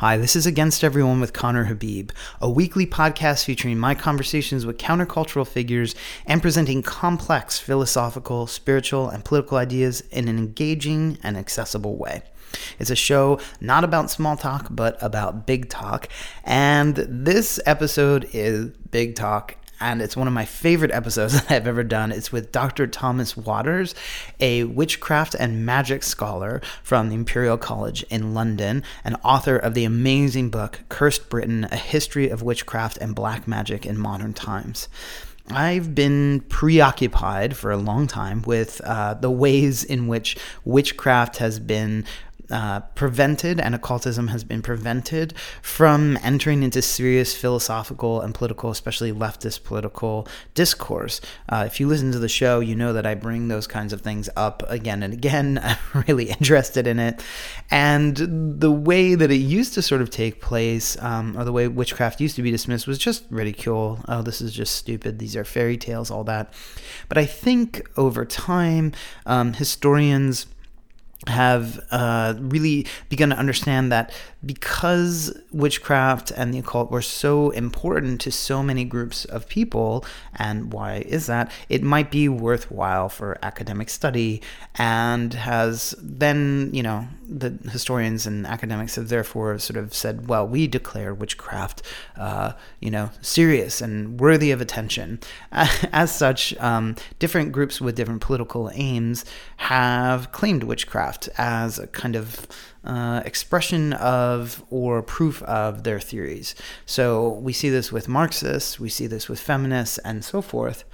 Hi, this is Against Everyone with Conner Habib, a weekly podcast featuring my conversations with countercultural figures and presenting complex philosophical, spiritual, and political ideas in an engaging and accessible way. It's a show not about small talk, but about big talk. And this episode is big talk and it's one of my favorite episodes that I've ever done. It's with Dr. Thomas Waters, a witchcraft and magic scholar from the Imperial College in London, and author of the amazing book Cursed Britain A History of Witchcraft and Black Magic in Modern Times. I've been preoccupied for a long time with uh, the ways in which witchcraft has been uh, prevented and occultism has been prevented from entering into serious philosophical and political, especially leftist political discourse. Uh, if you listen to the show, you know that I bring those kinds of things up again and again. I'm really interested in it. And the way that it used to sort of take place, um, or the way witchcraft used to be dismissed, was just ridicule. Oh, this is just stupid. These are fairy tales, all that. But I think over time, um, historians have uh, really begun to understand that because witchcraft and the occult were so important to so many groups of people, and why is that? It might be worthwhile for academic study, and has then, you know, the historians and academics have therefore sort of said, well, we declare witchcraft, uh, you know, serious and worthy of attention. As such, um, different groups with different political aims have claimed witchcraft as a kind of uh, expression of or proof of their theories. So we see this with Marxists, we see this with feminists, and so forth.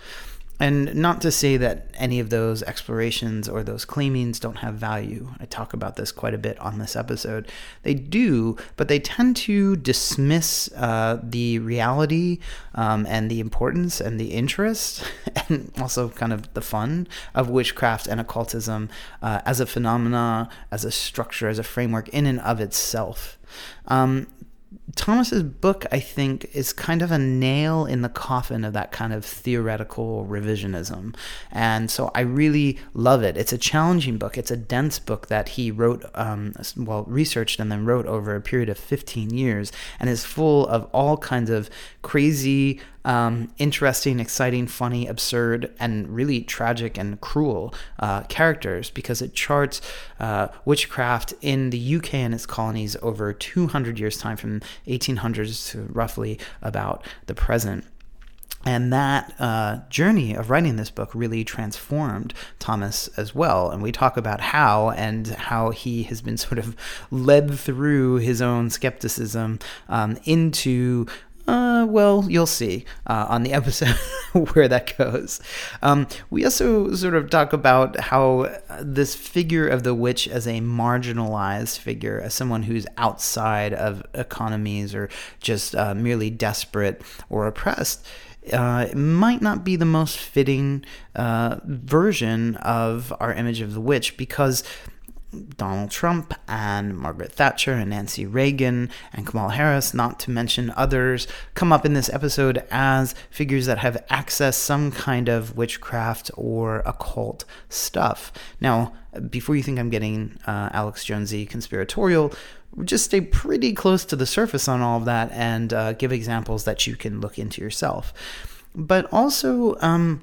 And not to say that any of those explorations or those claimings don't have value. I talk about this quite a bit on this episode. They do, but they tend to dismiss uh, the reality um, and the importance and the interest and also kind of the fun of witchcraft and occultism uh, as a phenomena, as a structure, as a framework in and of itself. Um, Thomas's book, I think, is kind of a nail in the coffin of that kind of theoretical revisionism. And so I really love it. It's a challenging book. It's a dense book that he wrote, um, well, researched and then wrote over a period of 15 years and is full of all kinds of crazy, um, interesting, exciting, funny, absurd, and really tragic and cruel uh, characters because it charts uh, witchcraft in the UK and its colonies over 200 years' time from 1800s to roughly about the present. And that uh, journey of writing this book really transformed Thomas as well. And we talk about how and how he has been sort of led through his own skepticism um, into uh, well, you'll see uh, on the episode where that goes. Um, we also sort of talk about how this figure of the witch as a marginalized figure, as someone who's outside of economies or just uh, merely desperate or oppressed, uh, might not be the most fitting uh, version of our image of the witch because Donald Trump and Margaret Thatcher and Nancy Reagan and Kamala Harris, not to mention others, come up in this episode as figures that have accessed some kind of witchcraft or occult stuff. Now, before you think I'm getting uh, Alex Jonesy conspiratorial, just stay pretty close to the surface on all of that and uh, give examples that you can look into yourself. But also, um,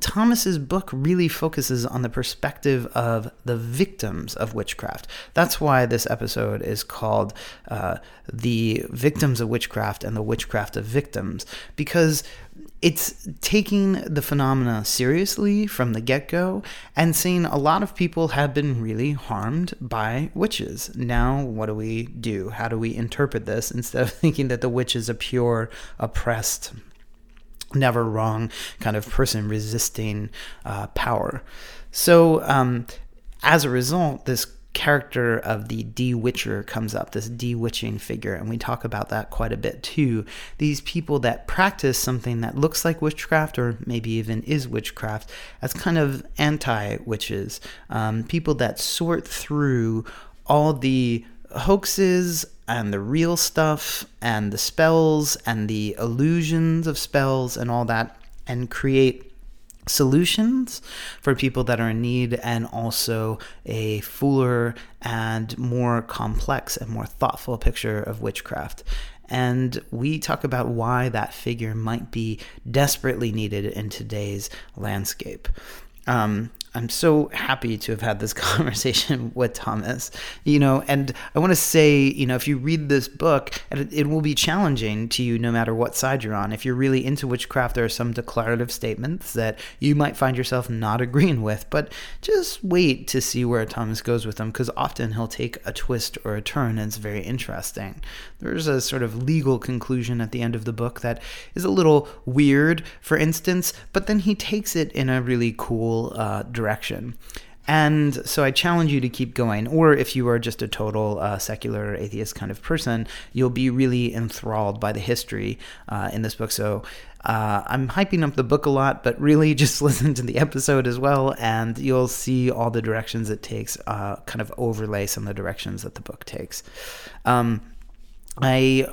Thomas's book really focuses on the perspective of the victims of witchcraft. That's why this episode is called uh, "The Victims of Witchcraft" and "The Witchcraft of Victims," because it's taking the phenomena seriously from the get go and saying a lot of people have been really harmed by witches. Now, what do we do? How do we interpret this instead of thinking that the witch is a pure, oppressed never wrong kind of person resisting uh, power. So, um, as a result, this character of the de-witcher comes up, this de-witching figure, and we talk about that quite a bit too. These people that practice something that looks like witchcraft or maybe even is witchcraft as kind of anti-witches, um, people that sort through all the hoaxes and the real stuff and the spells and the illusions of spells and all that and create solutions for people that are in need and also a fuller and more complex and more thoughtful picture of witchcraft. And we talk about why that figure might be desperately needed in today's landscape. Um, I'm so happy to have had this conversation with Thomas. You know, and I want to say, you know, if you read this book, it, it, will be challenging to you no matter what side you're on. If you're really into witchcraft, there are some declarative statements that you might find yourself not agreeing with, but just wait to see where Thomas goes with them because often he'll take a twist or a turn and it's very interesting. There's a sort of legal conclusion at the end of the book that is a little weird, for instance, but then he takes it in a really cool uh, direction. And so I challenge you to keep going. Or if you are just a total uh, secular atheist kind of person, you'll be really enthralled by the history uh, in this book. So uh, I'm hyping up the book a lot, but really just listen to the episode as well, and you'll see all the directions it takes, uh, kind of overlay some of the directions that the book takes. Um, I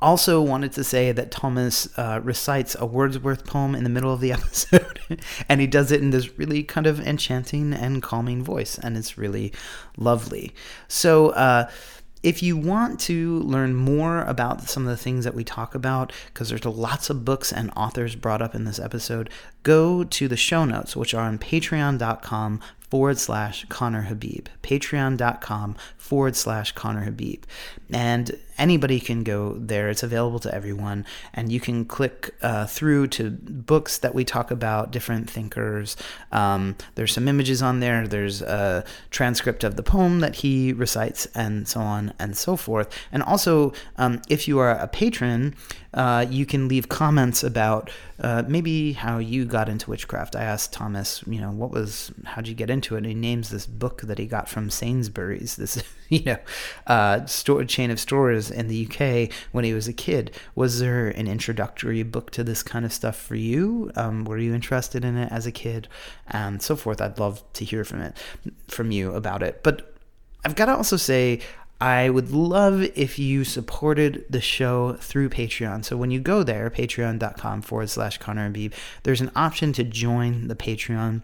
also wanted to say that Thomas uh, recites a Wordsworth poem in the middle of the episode, and he does it in this really kind of enchanting and calming voice, and it's really lovely. So, uh, if you want to learn more about some of the things that we talk about, because there's lots of books and authors brought up in this episode, go to the show notes, which are on patreon.com forward slash Conner Habib. Patreon.com forward slash Conner Habib. And anybody can go there. It's available to everyone. And you can click uh, through to books that we talk about, different thinkers. Um, there's some images on there. There's a transcript of the poem that he recites, and so on and so forth. And also, um, if you are a patron, uh, you can leave comments about uh, maybe how you got into witchcraft. I asked Thomas, you know, what was, how'd you get into it? And he names this book that he got from Sainsbury's, this, you know, uh, store, chain of stores in the UK when he was a kid. Was there an introductory book to this kind of stuff for you? Um, were you interested in it as a kid? And so forth. I'd love to hear from it, from you about it. But I've got to also say, I would love if you supported the show through Patreon. So when you go there, patreon.com forward slash Conner Habib, there's an option to join the Patreon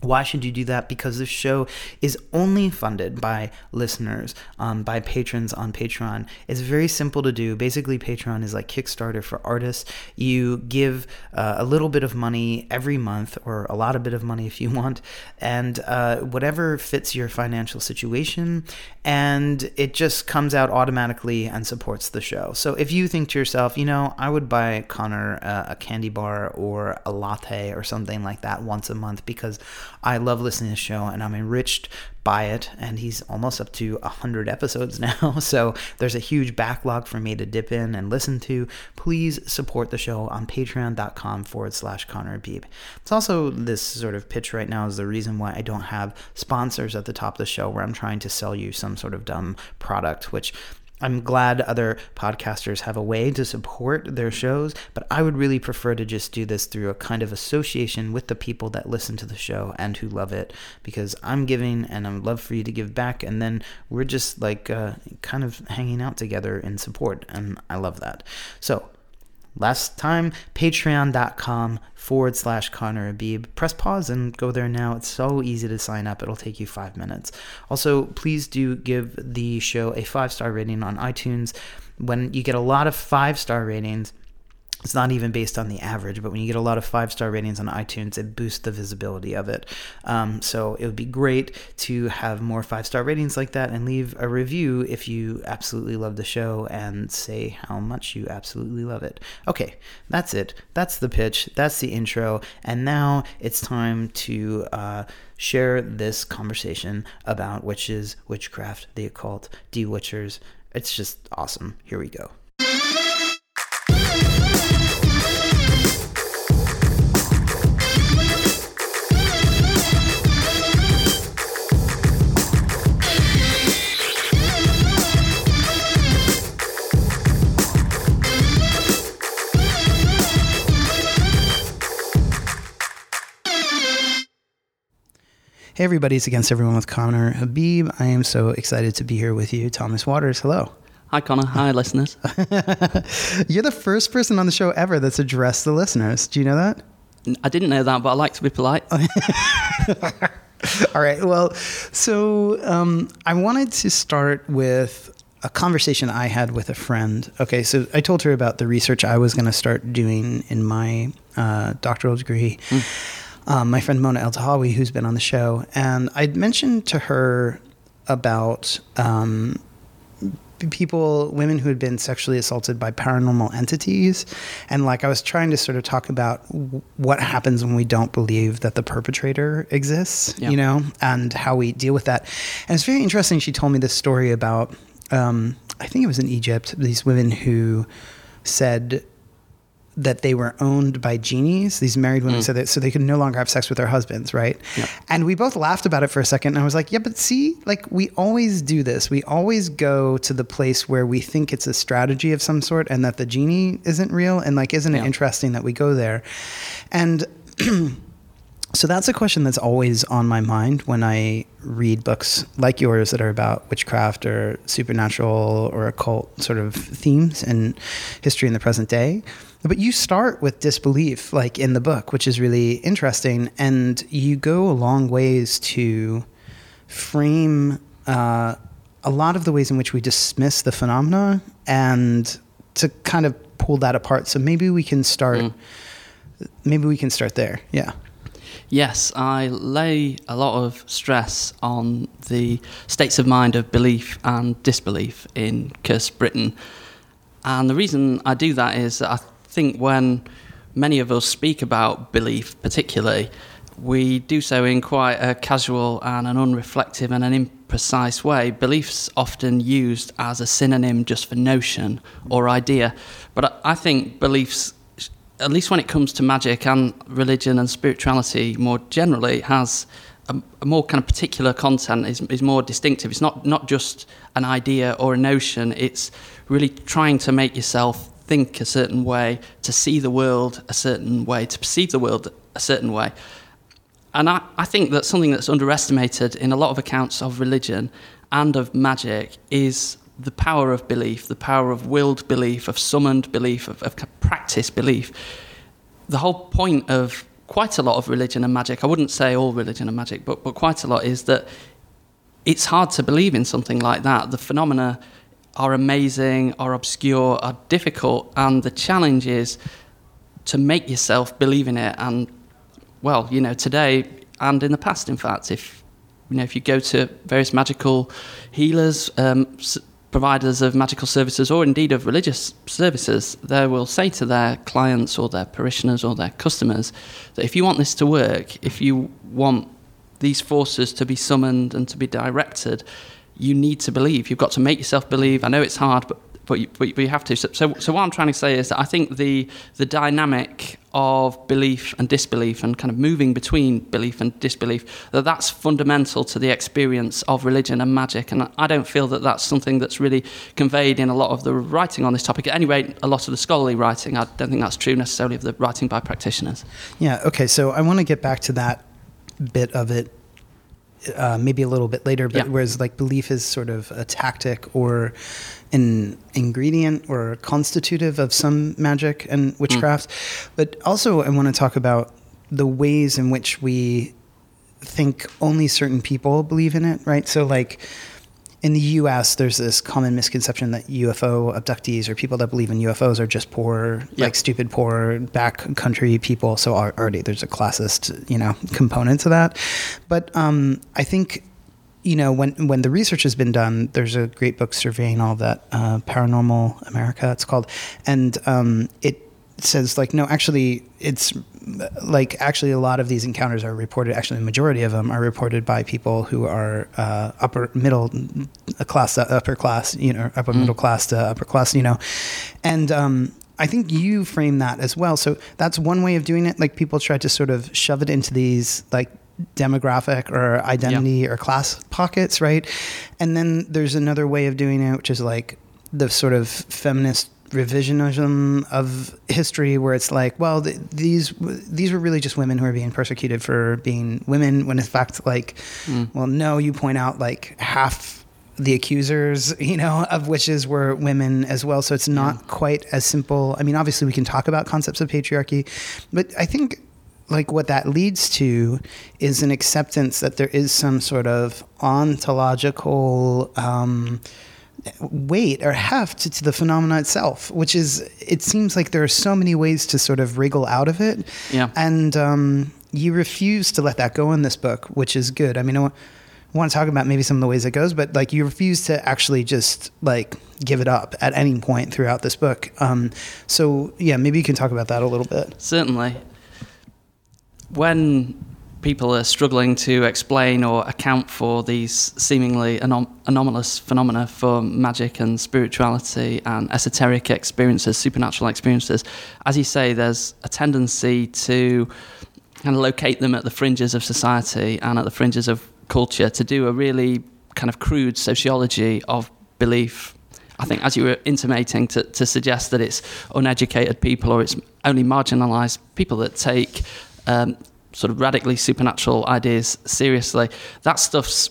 why should you do that? Because this show is only funded by listeners, um, by patrons on Patreon. It's very simple to do. Basically, Patreon is like Kickstarter for artists. You give uh, a little bit of money every month, or a lot of bit of money if you want, and uh, whatever fits your financial situation, and it just comes out automatically and supports the show. So if you think to yourself, you know, I would buy Conner uh, a candy bar or a latte or something like that once a month because I love listening to the show and I'm enriched by it. And he's almost up to 100 episodes now. So there's a huge backlog for me to dip in and listen to. Please support the show on patreon.com forward slash Conner Habib. It's also this sort of pitch right now is the reason why I don't have sponsors at the top of the show where I'm trying to sell you some sort of dumb product, which I'm glad other podcasters have a way to support their shows, but I would really prefer to just do this through a kind of association with the people that listen to the show and who love it because I'm giving and I'd love for you to give back. And then we're just like uh, kind of hanging out together in support. And I love that. So Last time, patreon.com forward slash Conner Habib. Press pause and go there now. It's so easy to sign up. It'll take you five minutes. Also, please do give the show a five star rating on iTunes. When you get a lot of five star ratings, it's not even based on the average, but when you get a lot of five star ratings on iTunes, it boosts the visibility of it. Um, so it would be great to have more five star ratings like that and leave a review if you absolutely love the show and say how much you absolutely love it. Okay, that's it. That's the pitch. That's the intro. And now it's time to uh, share this conversation about witches, witchcraft, the occult, de-witchers. It's just awesome. Here we go. Hey, everybody, it's Against Everyone with Conner Habib. I am so excited to be here with you. Thomas Waters, hello. Hi, Conner. Hi, listeners. You're the first person on the show ever that's addressed the listeners. Do you know that? I didn't know that, but I like to be polite. All right. Well, so um, I wanted to start with a conversation I had with a friend. Okay, so I told her about the research I was going to start doing in my uh, doctoral degree. Mm. Um, my friend Mona Eltahawy, who's been on the show, and I'd mentioned to her about um, people, women who had been sexually assaulted by paranormal entities. And like I was trying to sort of talk about what happens when we don't believe that the perpetrator exists, yeah. you know, and how we deal with that. And it's very interesting. She told me this story about, um, I think it was in Egypt, these women who said that they were owned by genies. These married women mm. said that so they could no longer have sex with their husbands, right? And we both laughed about it for a second. And I was like, yeah, but see, like we always do this. We always go to the place where we think it's a strategy of some sort and that the genie isn't real. And like, isn't it interesting that we go there? And so that's a question that's always on my mind when I read books like yours that are about witchcraft or supernatural or occult sort of themes in history in the present day but you start with disbelief, like in the book, which is really interesting. And you go a long ways to frame uh, a lot of the ways in which we dismiss the phenomena and to kind of pull that apart. So maybe we can start. Mm. Maybe we can start there. Yeah. Yes, I lay a lot of stress on the states of mind of belief and disbelief in Cursed Britain. And the reason I do that is that I think when many of us speak about belief, particularly, we do so in quite a casual and an unreflective and an imprecise way. Belief's often used as a synonym just for notion or idea. But I think beliefs, at least when it comes to magic and religion and spirituality more generally, has a, a more kind of particular content, is, is more distinctive. It's not, not just an idea or a notion, it's really trying to make yourself think a certain way, to see the world a certain way, to perceive the world a certain way. And I, I think that something that's underestimated in a lot of accounts of religion and of magic is the power of belief, the power of willed belief, of summoned belief, of, of practice belief. The whole point of quite a lot of religion and magic, I wouldn't say all religion and magic, but, but quite a lot, is that it's hard to believe in something like that. The phenomena are amazing, are obscure, are difficult, and the challenge is to make yourself believe in it. And well, you know, today and in the past, in fact, if you know, if you go to various magical healers, um, providers of magical services, or indeed of religious services, they will say to their clients or their parishioners or their customers that if you want this to work, if you want these forces to be summoned and to be directed, you need to believe. You've got to make yourself believe. I know it's hard, but but you, but you have to. So, so, so what I'm trying to say is that I think the the dynamic of belief and disbelief and kind of moving between belief and disbelief that that's fundamental to the experience of religion and magic. And I don't feel that that's something that's really conveyed in a lot of the writing on this topic. At any rate a lot of the scholarly writing I don't think that's true necessarily of the writing by practitioners. Yeah okay so I want to get back to that bit of it uh, maybe a little bit later, but yeah. whereas like belief is sort of a tactic or an ingredient or constitutive of some magic and witchcraft. Mm. But also, I want to talk about the ways in which we think only certain people believe in it, right? So, like, in the US, there's this common misconception that UFO abductees or people that believe in UFOs are just poor, yep. like stupid, poor, backcountry people. So already there's a classist, you know, component to that. But um, I think, you know, when when the research has been done, there's a great book surveying all that uh, paranormal America. It's called, and um, it says like no actually it's like actually a lot of these encounters are reported actually the majority of them are reported by people who are uh, upper middle class to upper class you know upper mm. middle class to upper class you know and um, I think you frame that as well. So that's one way of doing it. Like people try to sort of shove it into these like demographic or identity yeah. or class pockets, right? And then there's another way of doing it, which is like the sort of feminist revisionism of history where it's like well th- these these were really just women who are being persecuted for being women when in fact like mm. well no you point out like half the accusers you know of witches were women as well so it's not yeah. quite as simple i mean obviously we can talk about concepts of patriarchy but i think like what that leads to is an acceptance that there is some sort of ontological um, weight or heft to, the phenomena itself, which is, it seems like there are so many ways to sort of wriggle out of it. Yeah. And um, you refuse to let that go in this book, which is good. I mean, I want to talk about maybe some of the ways it goes, but like you refuse to actually just like give it up at any point throughout this book. Um, so yeah, maybe you can talk about that a little bit. Certainly. When people are struggling to explain or account for these seemingly anom- anomalous phenomena for magic and spirituality and esoteric experiences, supernatural experiences, as you say, there's a tendency to kind of locate them at the fringes of society and at the fringes of culture to do a really kind of crude sociology of belief. I think, as you were intimating, to, to suggest that it's uneducated people or it's only marginalised people that take um, sort of radically supernatural ideas seriously, that stuff's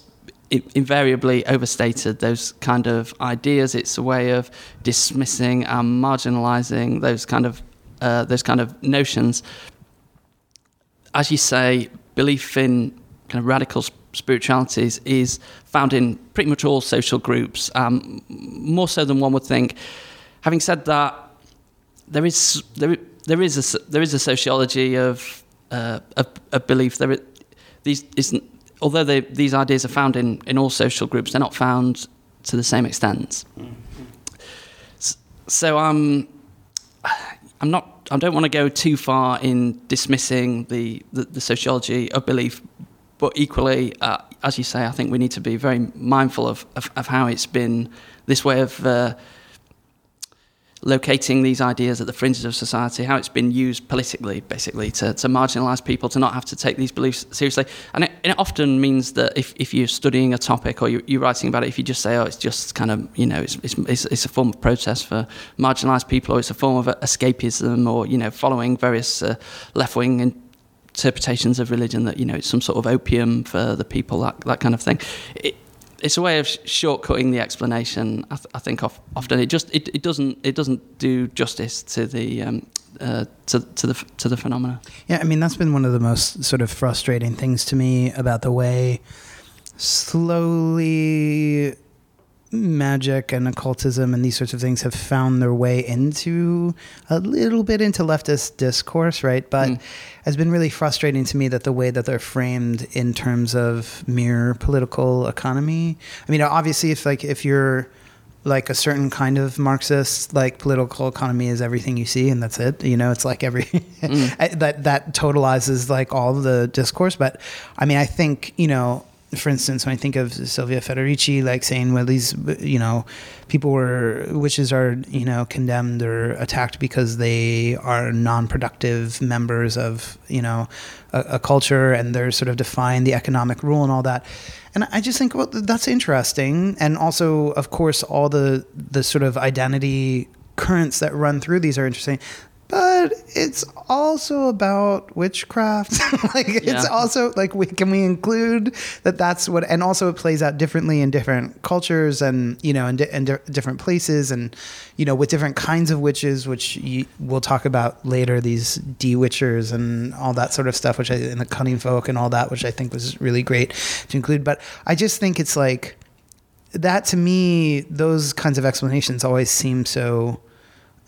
invariably overstated. Those kind of ideas, it's a way of dismissing and marginalising those kind of uh, those kind of notions. As you say, belief in kind of radical spiritualities is found in pretty much all social groups, um, more so than one would think. Having said that, there is there, there is a there is a sociology of uh, of, of belief. There, i- these isn't although they, these ideas are found in, in all social groups, they're not found to the same extent. S- So I'm I'm not I don't want to go too far in dismissing the, the, the sociology of belief, but equally, uh, as you say, I think we need to be very mindful of, of, of how it's been this way of uh, locating these ideas at the fringes of society, how it's been used politically, basically, to, to marginalise people, to not have to take these beliefs seriously. And it, and it often means that if, if you're studying a topic or you, you're writing about it, if you just say, oh, it's just kind of, you know, it's, it's, it's, a form of protest for marginalised people or it's a form of escapism or, you know, following various uh, left-wing interpretations of religion that, you know, it's some sort of opium for the people, that, that kind of thing. It, it's a way of sh- shortcutting the explanation. I, th- I think of, often it just it, it doesn't it doesn't do justice to the um, uh, to, to the to the phenomena. Yeah, I mean that's been one of the most sort of frustrating things to me about the way slowly magic and occultism and these sorts of things have found their way into a little bit into leftist discourse, right? But Mm. has been really frustrating to me that the way that they're framed in terms of mere political economy. I mean, obviously, if like if you're like a certain kind of Marxist, like political economy is everything you see, and that's it. You know, it's like every I- that that totalizes like all the discourse. But I mean, I think you know, for instance, when I think of Silvia Federici, like saying, well, these you know, people were witches are you know condemned or attacked because they are non-productive members of you know a, a culture, and they're sort of defying the economic rule and all that. And I just think, well, that's interesting. And also, of course, all the the sort of identity currents that run through these are interesting. But it's also about witchcraft. like it's also like we can we include that that's what, and also it plays out differently in different cultures and you know in, di- in di- different places and you know with different kinds of witches, which you, we'll talk about later. These de-witchers and all that sort of stuff, which I and the cunning folk and all that, which I think was really great to include. But I just think it's like that to me. Those kinds of explanations always seem so.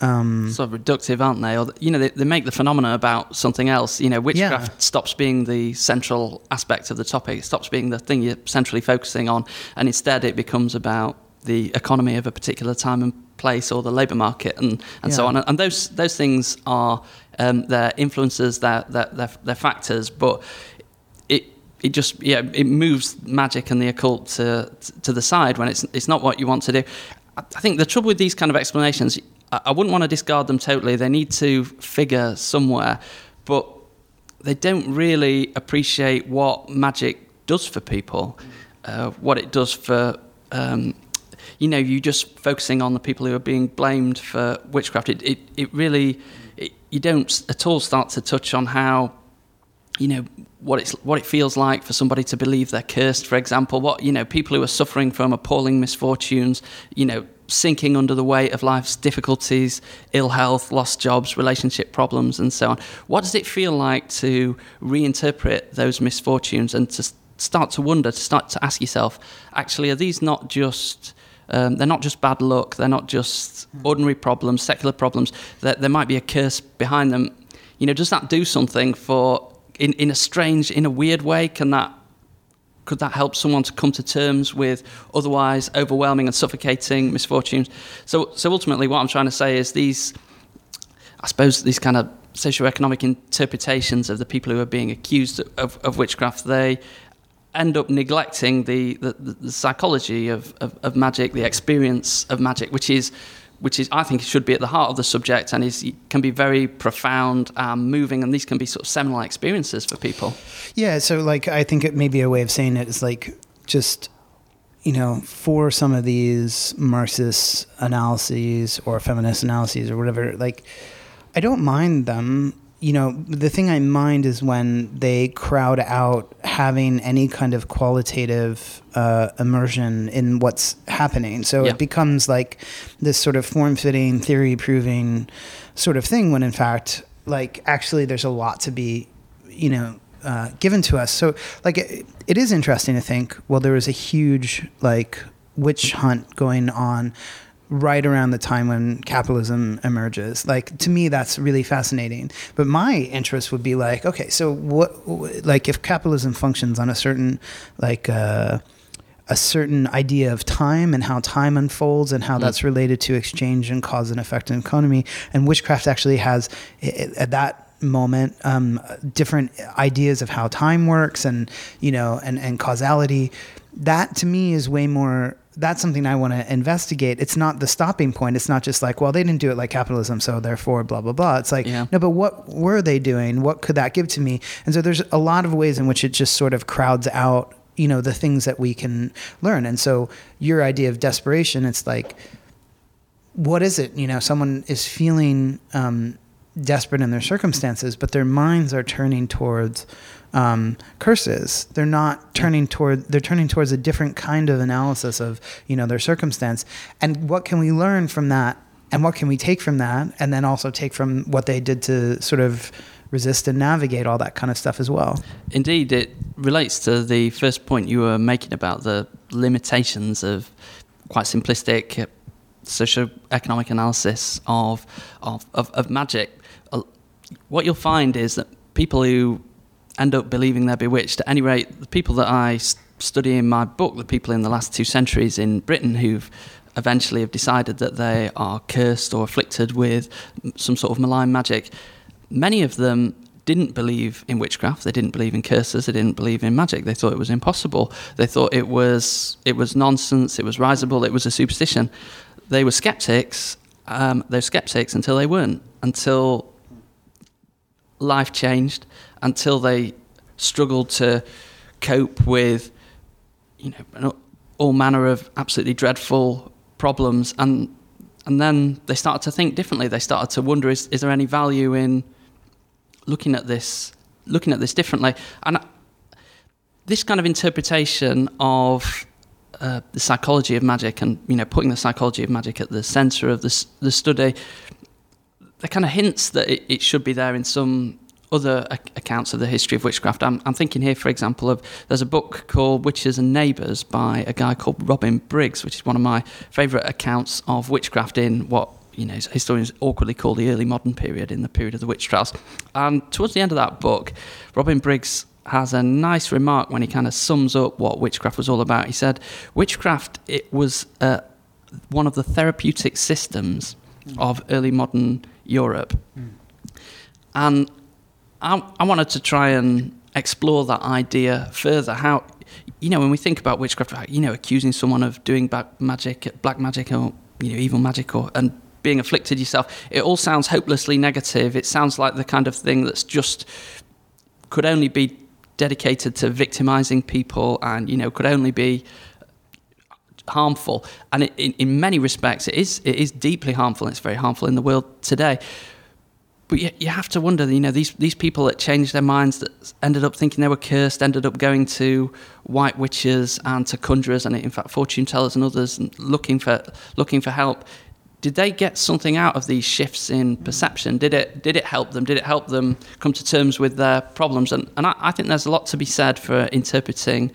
Um, Sort of reductive, aren't they? Or you know, they, they make the phenomena about something else. You know, witchcraft Yeah. stops being the central aspect of the topic. It stops being the thing you're centrally focusing on, and instead it becomes about the economy of a particular time and place, or the labour market, and, and so on. And those those things are um, their influences, their, their their factors, but it it just yeah it moves magic and the occult to to the side when it's it's not what you want to do. I think the trouble with these kind of explanations, I wouldn't want to discard them totally. They need to figure somewhere, but they don't really appreciate what magic does for people, uh, what it does for. Um, you know, you just focusing on the people who are being blamed for witchcraft. It, it, it really, it, you don't at all start to touch on how you know what it's what it feels like for somebody to believe they're cursed for example what you know people who are suffering from appalling misfortunes you know sinking under the weight of life's difficulties, ill health, lost jobs, relationship problems, and so on. What does it feel like to reinterpret those misfortunes and to start to wonder, to start to ask yourself, actually, are these not just um, they're not just bad luck. They're not just ordinary problems, secular problems. There, there might be a curse behind them. You know, does that do something for in, in a strange, in a weird way? Can that could that help someone to come to terms with otherwise overwhelming and suffocating misfortunes? So, so ultimately, what I'm trying to say is these, I suppose, these kind of socioeconomic interpretations of the people who are being accused of, of witchcraft, they end up neglecting the, the, the psychology of, of, of, magic, the experience of magic, which is, which is, I think, should be at the heart of the subject and is can be very profound, and moving, and these can be sort of seminal experiences for people. Yeah, so like I think it may be a way of saying it is like just you know for some of these Marxist analyses or feminist analyses or whatever, like I don't mind them you know, the thing I mind is when they crowd out having any kind of qualitative uh, immersion in what's happening. So yeah. it becomes like this sort of form fitting, theory proving sort of thing, when in fact, like, actually, there's a lot to be, you know, uh, given to us. So, like, it, it is interesting to think, well, there was a huge, like, witch hunt going on right around the time when capitalism emerges. Like to me, that's really fascinating. But my interest would be like, okay, so what? Like if capitalism functions on a certain like. Uh, a certain idea of time and how time unfolds and how mm. that's related to exchange and cause and effect in economy. And witchcraft actually has, at that moment, um, different ideas of how time works and, you know, and, and causality. That to me is way more that's something I want to investigate. It's not the stopping point. It's not just like, well, they didn't do it like capitalism, so therefore, blah blah blah. It's like, yeah. no, but what were they doing? What could that give to me? And so there's a lot of ways in which it just sort of crowds out, you know, the things that we can learn. And so your idea of desperation, it's like, what is it? You know, someone is feeling um, desperate in their circumstances, but their minds are turning towards um, curses. They're not turning toward. They're turning towards a different kind of analysis of you know their circumstance. And what can we learn from that? And what can we take from that? And then also take from what they did to sort of resist and navigate all that kind of stuff as well. Indeed, it relates to the first point you were making about the limitations of quite simplistic socio-economic analysis of, of, of, of magic. What you'll find is that people who end up believing they're bewitched. At any rate, the people that I study in my book, the people in the last two centuries in Britain who've eventually have decided that they are cursed or afflicted with some sort of malign magic, many of them didn't believe in witchcraft. They didn't believe in curses. They didn't believe in magic. They thought it was impossible. They thought it was it was nonsense. It was risible. It was a superstition. They were skeptics. Um, they were skeptics until they weren't. Until life changed until they struggled to cope with, you know, all manner of absolutely dreadful problems, and and then they started to think differently. They started to wonder: is is there any value in looking at this, looking at this differently? And this kind of interpretation of uh, the psychology of magic, and you know, putting the psychology of magic at the centre of the the study, there kind of hints that it, it should be there in some other accounts of the history of witchcraft. I'm, I'm, thinking here, for example, of there's a book called Witches and Neighbours by a guy called Robin Briggs, which is one of my favourite accounts of witchcraft in what you know historians awkwardly call the early modern period, in the period of the witch trials. And towards the end of that book, Robin Briggs has a nice remark when he kind of sums up what witchcraft was all about. He said, "Witchcraft it was uh, one of the therapeutic systems mm. of early modern Europe." Mm. And I, I wanted to try and explore that idea further. How, you know, when we think about witchcraft, you know, accusing someone of doing black magic, black magic, or you know, evil magic, or and being afflicted yourself, it all sounds hopelessly negative. It sounds like the kind of thing that's just could only be dedicated to victimizing people, and you know, could only be harmful. And it, in, in many respects, it is it is deeply harmful. And it's very harmful in the world today. But you, you have to wonder, you know, these these people that changed their minds, that ended up thinking they were cursed, ended up going to white witches and to conjurers, and in fact fortune tellers and others, and looking for looking for help. Did they get something out of these shifts in perception? Did it did it help them? Did it help them come to terms with their problems? And and I, I think there's a lot to be said for interpreting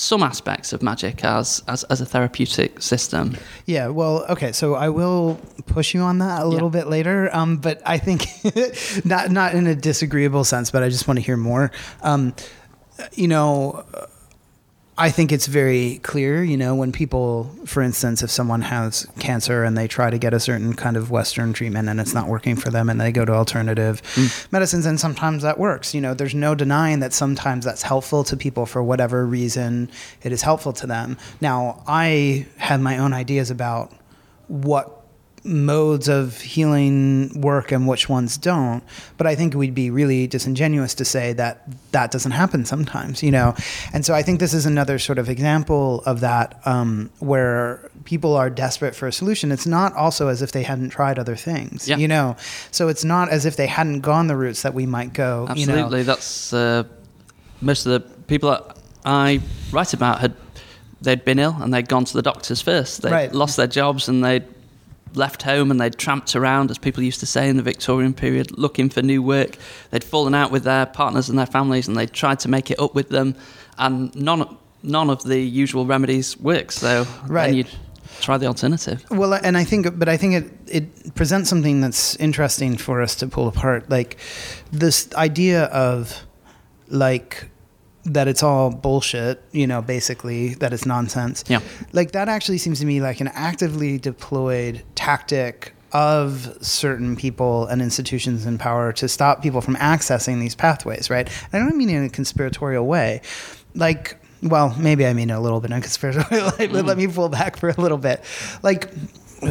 some aspects of magic as, as, as a therapeutic system. Yeah, well, okay, so I will push you on that a little yeah. bit later, um, but I think not not in a disagreeable sense, but I just want to hear more. Um, you know, I think it's very clear, you know, when people, for instance, if someone has cancer and they try to get a certain kind of Western treatment and it's not working for them and they go to alternative mm. medicines and sometimes that works. You know, there's no denying that sometimes that's helpful to people for whatever reason it is helpful to them. Now, I have my own ideas about what modes of healing work and which ones don't but i think we'd be really disingenuous to say that that doesn't happen sometimes you know and so i think this is another sort of example of that um, where people are desperate for a solution it's not also as if they hadn't tried other things yeah. you know so it's not as if they hadn't gone the routes that we might go absolutely you know? that's uh, most of the people that i write about had they'd been ill and they'd gone to the doctors first they'd right. lost their jobs and they'd left home and they'd tramped around, as people used to say in the Victorian period, looking for new work. They'd fallen out with their partners and their families, and they'd tried to make it up with them, and none none of the usual remedies work. So right. then you'd try the alternative. Well, and I think, but I think it it presents something that's interesting for us to pull apart, like this idea of like that it's all bullshit, you know, basically that it's nonsense. Yeah. Like that actually seems to me like an actively deployed tactic of certain people and institutions in power to stop people from accessing these pathways, right? And I don't mean in a conspiratorial way. Like well, maybe I mean a little bit in a conspiratorial way, but mm. let me pull back for a little bit. Like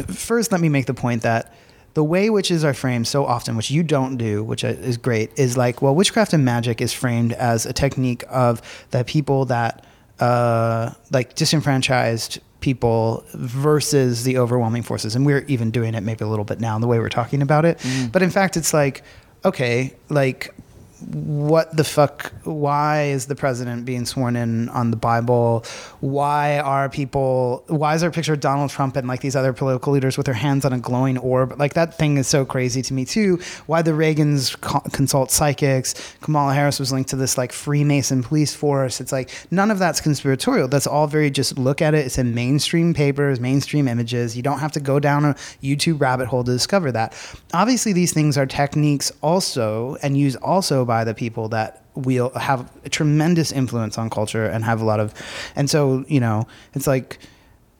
first let me make the point that the way witches are framed so often, which you don't do, which is great, is like, well, witchcraft and magic is framed as a technique of the people that, uh, like disenfranchised people versus the overwhelming forces. And we're even doing it maybe a little bit now in the way we're talking about it. Mm. But in fact, it's like, okay, like what the fuck why is the president being sworn in on the bible? Why are people why is there a picture of donald trump and like these other political leaders with their hands on a glowing orb? Like that thing is so crazy to me too. Why the reagans co- consult psychics. Kamala harris was linked to this like freemason police force. It's like none of that's conspiratorial. That's all very just look at it. It's in mainstream papers mainstream images. You don't have to go down a youtube rabbit hole to discover that. Obviously these things are techniques also and used also by the people that will have a tremendous influence on culture and have a lot of and so you know it's like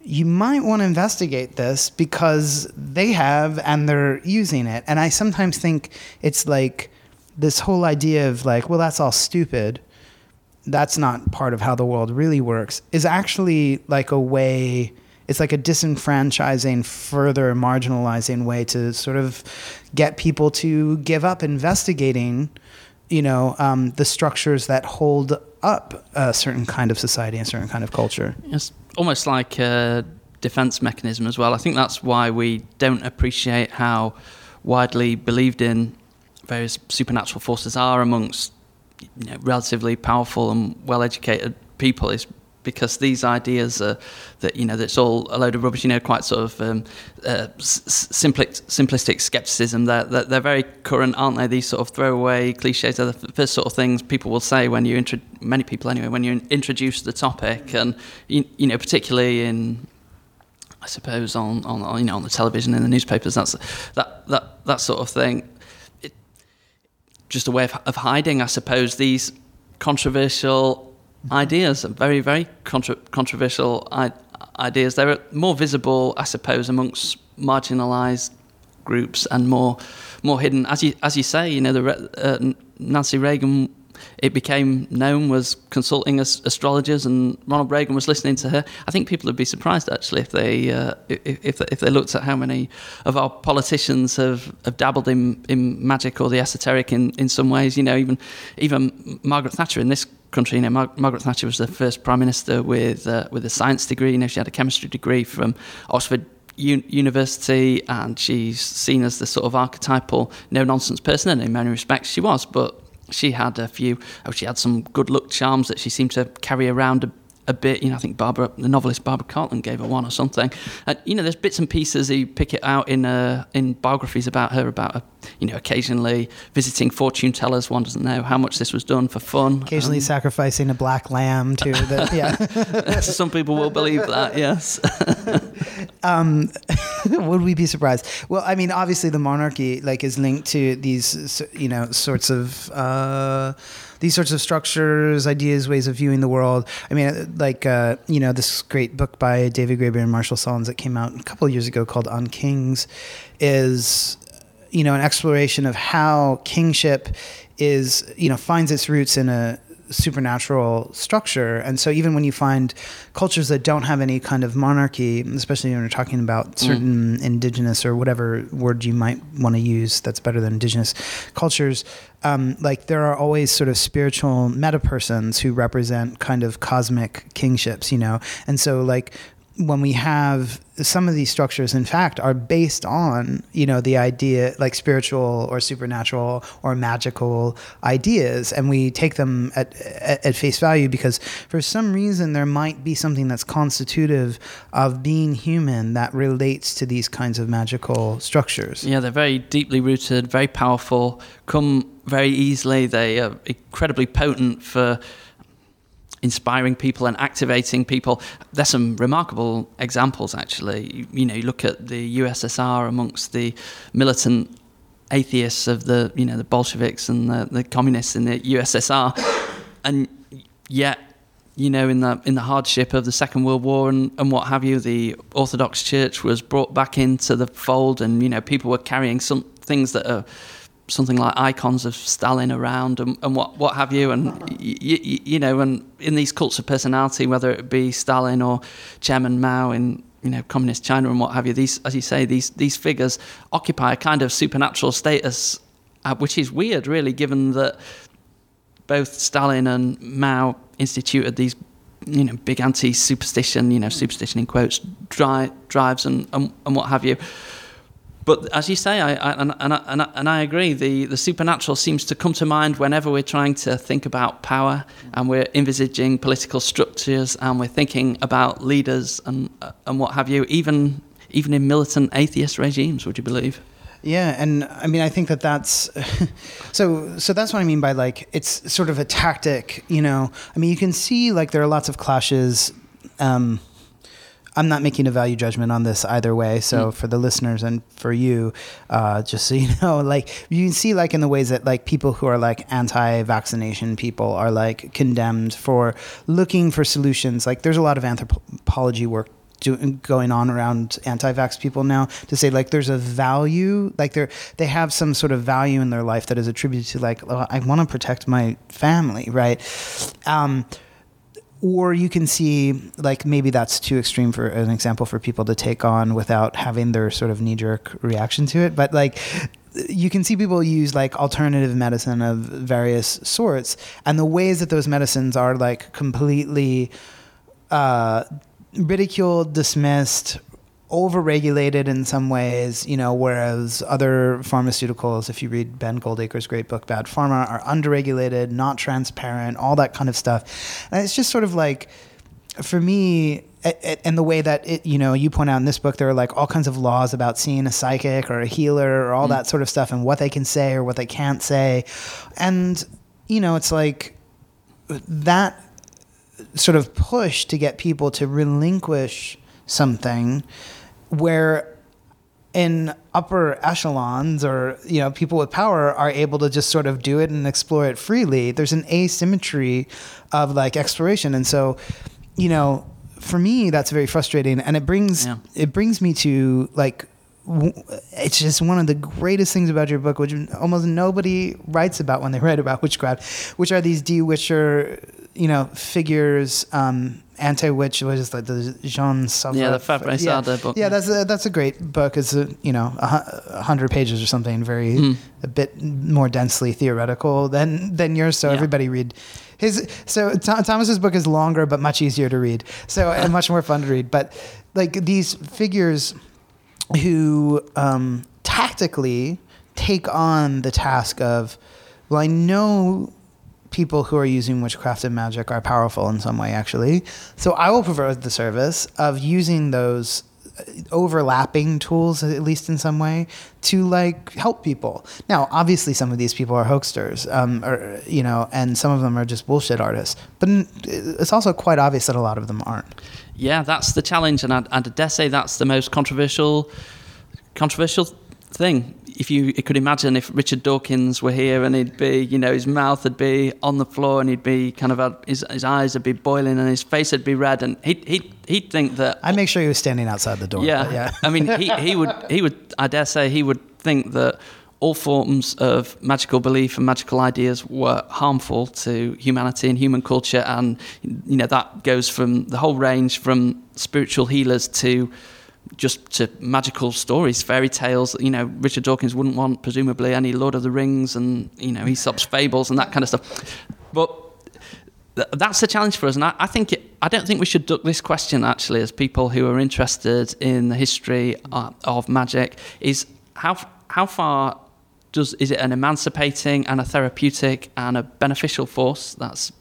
you might want to investigate this because they have and they're using it. And i sometimes think it's like this whole idea of like well that's all stupid. That's not part of how the world really works is actually like a way it's like a disenfranchising further marginalizing way to sort of get people to give up investigating you know um, the structures that hold up a certain kind of society and certain kind of culture. It's almost like a defense mechanism as well. I think that's why we don't appreciate how widely believed in various supernatural forces are amongst you know, relatively powerful and well educated people is because these ideas are that you know that's all a load of rubbish. You know, quite sort of um, uh, simplistic, simplistic skepticism. They're, they're, very current, aren't they? These sort of throwaway cliches are the first sort of things people will say when you intro- many people anyway when you introduce the topic, and you, you know particularly in I suppose on, on you know on the television and the newspapers. That's that that that sort of thing. It, just a way of, of hiding, I suppose, these controversial ideas, very, very contra- controversial I- ideas. They're more visible, I suppose, amongst marginalised groups and more more hidden. As you as you say, you know, the uh, Nancy Reagan. It became known was consulting as astrologers, and Ronald Reagan was listening to her. I think people would be surprised actually if they uh, if if they looked at how many of our politicians have, have dabbled in, in magic or the esoteric in, in some ways. You know, even even Margaret Thatcher in this country. You know, Mar- Margaret Thatcher was the first prime minister with uh, with a science degree. You know, she had a chemistry degree from Oxford u- university, and she's seen as the sort of archetypal no nonsense person, and in many respects she was, but she had a few, oh, she had some good luck charms that she seemed to carry around a, a bit. You know, I think Barbara, the novelist Barbara Cartland gave her one or something. And, you know, there's bits and pieces you pick it out in uh, in biographies about her, about her, you know, occasionally visiting fortune tellers. One doesn't know how much this was done for fun. Occasionally um, sacrificing a black lamb to the, yeah. Some people will believe that, yes. um, would we be surprised? Well, I mean, obviously the monarchy like is linked to these, you know, sorts of. Uh, these sorts of structures, ideas, ways of viewing the world. I mean, like uh, you know, this great book by David Graeber and Marshall Sahlins that came out a couple of years ago called On Kings is you know an exploration of how kingship is you know finds its roots in a supernatural structure. And so even when you find cultures that don't have any kind of monarchy, especially when you're talking about mm. certain mm. indigenous or whatever word you might want to use that's better than indigenous cultures, um, like there are always sort of spiritual meta persons who represent kind of cosmic kingships, you know? And so like when we have some of these structures in fact are based on you know the idea like spiritual or supernatural or magical ideas and we take them at, at, at, face value because for some reason there might be something that's constitutive of being human that relates to these kinds of magical structures. Yeah they're very deeply rooted very powerful come very easily. They are incredibly potent for inspiring people and activating people. There's some remarkable examples, actually. You know, you look at the USSR amongst the militant atheists of the, you know, the Bolsheviks and the, the communists in the USSR, and yet you know, in the in the hardship of the Second World War and, and what have you, the Orthodox Church was brought back into the fold, and you know, people were carrying some things that are something like icons of Stalin around and, and what, what have you. And, you, you know, and in these cults of personality, whether it be Stalin or Chairman Mao in, you know, communist China and what have you, these, as you say, these, these figures occupy a kind of supernatural status, uh, which is weird, really, given that both Stalin and Mao instituted these you know, big anti-superstition, you know, superstition in quotes, dri- drives and, and, and what have you but as you say, I, I, and, and, I, and I agree, the, the supernatural seems to come to mind whenever we're trying to think about power and we're envisaging political structures and we're thinking about leaders and, and what have you, even, even in militant atheist regimes, would you believe? Yeah, and I mean, I think that that's so. So that's what I mean by like it's sort of a tactic. You know, I mean, you can see like there are lots of clashes. Um, I'm not making a value judgment on this either way. So mm. for the listeners and for you, uh, just so you know, like you can see like in the ways that like people who are like anti-vaccination people are like condemned for looking for solutions. Like there's a lot of anthropology work going on around anti-vax people now to say like there's a value like they're they have some sort of value in their life that is attributed to like oh, I want to protect my family right um, or you can see like maybe that's too extreme for an example for people to take on without having their sort of knee jerk reaction to it. But like you can see people use like alternative medicine of various sorts. And the ways that those medicines are like completely uh, ridiculed dismissed overregulated in some ways, you know, whereas other pharmaceuticals, if you read Ben Goldacre's great book, Bad Pharma, are underregulated, not transparent, all that kind of stuff. And it's just sort of like, for me, and the way that it, you know, you point out in this book, there are like all kinds of laws about seeing a psychic or a healer or all mm. that sort of stuff and what they can say or what they can't say. And, you know, it's like that sort of push to get people to relinquish something where in upper echelons or you know people with power are able to just sort of do it and explore it freely there's an asymmetry of like exploration and so you know for me that's very frustrating and it brings yeah. it brings me to like it's just one of the greatest things about your book, which almost nobody writes about when they write about witchcraft, which are these de-witcher, you know, figures, um, anti-witch was like the Jean Savard. Yeah, the Favret yeah. book. Yeah, that's a, that's a great book. It's a, you know a hundred pages or something, very mm. a bit more densely theoretical than than yours. So yeah. everybody read his. So Th- Thomas's book is longer but much easier to read. So and much more fun to read. But like these figures who um, tactically take on the task of, well, I know people who are using witchcraft and magic are powerful in some way, actually. So I will provide the service of using those uh, overlapping tools at least in some way to like help people now obviously some of these people are hoaxers um, or you know and some of them are just bullshit artists but it's also quite obvious that a lot of them aren't yeah that's the challenge and i'd, I'd dare say that's the most controversial controversial thing. If you could imagine if Richard Dawkins were here and he'd be, you know, his mouth would be on the floor and he'd be kind of, his, his eyes would be boiling and his face would be red and he'd, he'd, he'd think that. I make sure he was standing outside the door. Yeah. yeah. I mean, he, he would, he would, I dare say, he would think that all forms of magical belief and magical ideas were harmful to humanity and human culture. And, you know, that goes from the whole range from spiritual healers to just to magical stories, fairy tales. You know, Richard Dawkins wouldn't want, presumably, any Lord of the Rings and, you know, Aesop's fables and that kind of stuff. But th- that's the challenge for us. And I, I think it, I don't think we should duck this question, actually, as people who are interested in the history uh, of magic, is how, how far does, is it an emancipating and a therapeutic and a beneficial force that's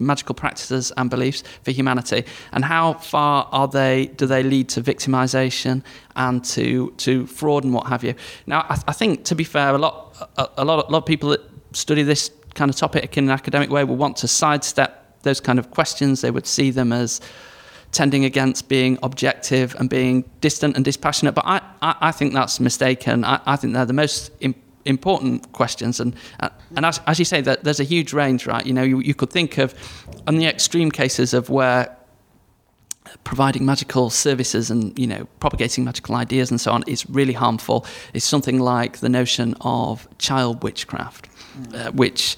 magical practices and beliefs for humanity, and how far are they? Do they lead to victimization and to to fraud and what have you? Now, I, I think to be fair, a lot a, a, lot a lot of people that study this kind of topic in an academic way will want to sidestep those kind of questions. They would see them as tending against being objective and being distant and dispassionate. But I, I, I think that's mistaken. I, I think they're the most important important questions. And uh, and as, as you say, that there's a huge range, right? You know, you, you could think of on the extreme cases of where providing magical services and you know propagating magical ideas and so on is really harmful is something like the notion of child witchcraft, mm. uh, which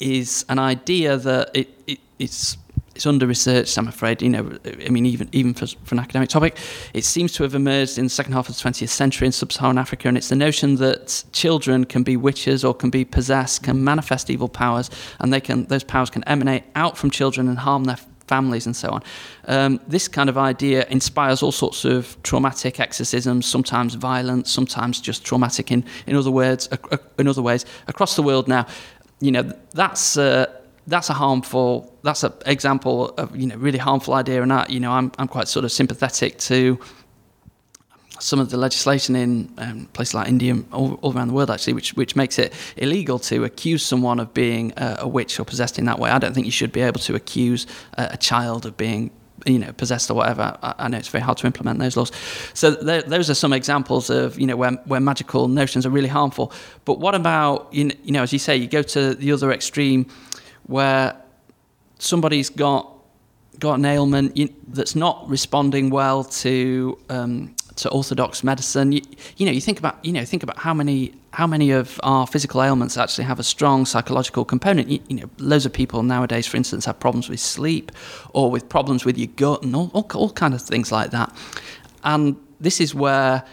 is an idea that it, it it's it's under researched. I'm afraid. You know, I mean, even even for, for an academic topic, it seems to have emerged in the second half of the 20th century in sub-Saharan Africa, and it's the notion that children can be witches or can be possessed, can manifest evil powers, and they can those powers can emanate out from children and harm their families and so on. Um, this kind of idea inspires all sorts of traumatic exorcisms, sometimes violent, sometimes just traumatic in, in other words, in other ways across the world now. You know, that's uh, that's a harmful that's an example of you know really harmful idea and that you know I'm I'm quite sort of sympathetic to some of the legislation in um, places like India all, all, around the world actually which which makes it illegal to accuse someone of being a, a witch or possessed in that way. I don't think you should be able to accuse a, a child of being you know possessed or whatever. I, I, know it's very hard to implement those laws. So those are some examples of you know where, where magical notions are really harmful. But what about you know, you know as you say you go to the other extreme where somebody's got got an ailment that's not responding well to um, to orthodox medicine. You, you, know, you think about you know think about how many how many of our physical ailments actually have a strong psychological component. You, you know, loads of people nowadays, for instance, have problems with sleep or with problems with your gut and all, all, all kind of things like that. And this is where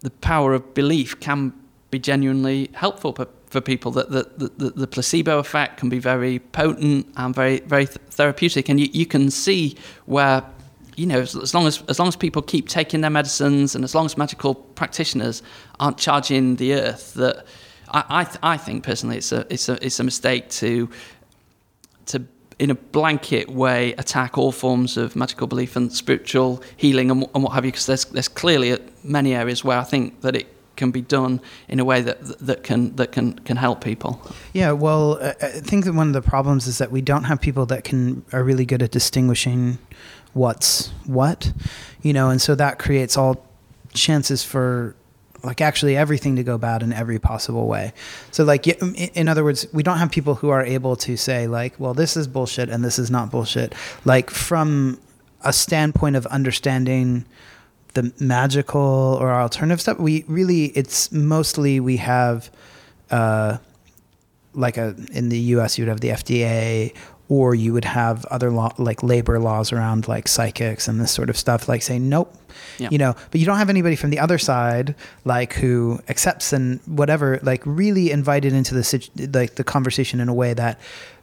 the power of belief can be genuinely helpful. But for people that the, the, the, placebo effect can be very potent and very very therapeutic. And you, you can see where you know as long as as long as people keep taking their medicines and as long as magical practitioners aren't charging the earth that I I, I think personally it's a it's a it's a mistake to to in a blanket way attack all forms of magical belief and spiritual healing and, and what have you because there's there's clearly uh, many areas where I think that it can be done in a way that that can that can can help people. Yeah, well, uh, uh, I think that one of the problems is that we don't have people that can are really good at distinguishing what's what, you know, and so that creates all chances for like actually everything to go bad in every possible way. So like um, in other words, we don't have people who are able to say like, well, this is bullshit and this is not bullshit. Like from a standpoint of understanding the magical or alternative stuff. We really, it's mostly we have, uh, like a in the U.S. you would have the FDA, or you would have other law, like labor laws around like psychics and this sort of stuff, like saying nope, yeah. you know. But you don't have anybody from the other side, like who accepts and whatever, like really invited into the like the conversation in a way that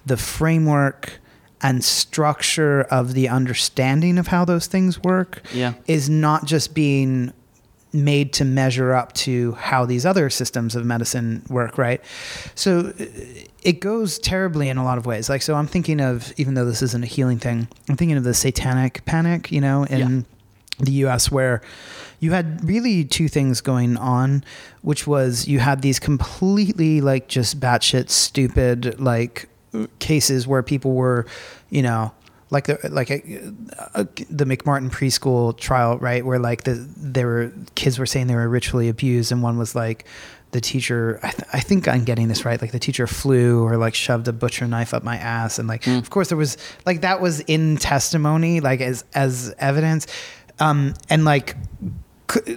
the framework and structure of the understanding of how those things work yeah. is not just being made to measure up to how these other systems of medicine work, right? So uh, it goes terribly in a lot of ways. Like, so I'm thinking of, even though this isn't a healing thing, I'm thinking of the satanic panic, you know, in yeah. the US where you had really two things going on, which was you had these completely like just batshit stupid like cases where people were, you know, like the like a, a, the McMartin preschool trial, right? Where like the there were kids were saying they were ritually abused, and one was like the teacher. I, th- I think I'm getting this right. Like the teacher flew or like shoved a butcher knife up my ass, and like mm. of course there was like that was in testimony, like as as evidence, um, and like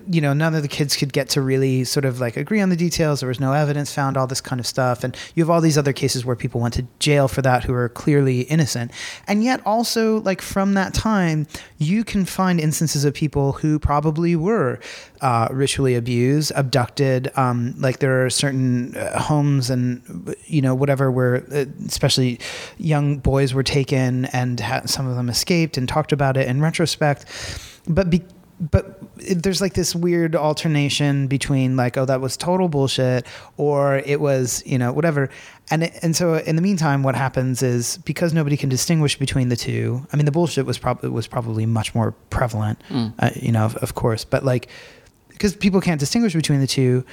you know, none of the kids could get to really sort of like agree on the details. There was no evidence found, all this kind of stuff. And you have all these other cases where people went to jail for that who are clearly innocent. And yet, also, like from that time, you can find instances of people who probably were uh, ritually abused, abducted. Um, like there are certain uh, homes and, you know, whatever, where uh, especially young boys were taken and ha- some of them escaped and talked about it in retrospect. But be- but there's like this weird alternation between like oh that was total bullshit or it was you know whatever and it, and so in the meantime what happens is because nobody can distinguish between the two i mean the bullshit was probably was probably much more prevalent mm. uh, you know of, of course but like because people can't distinguish between the two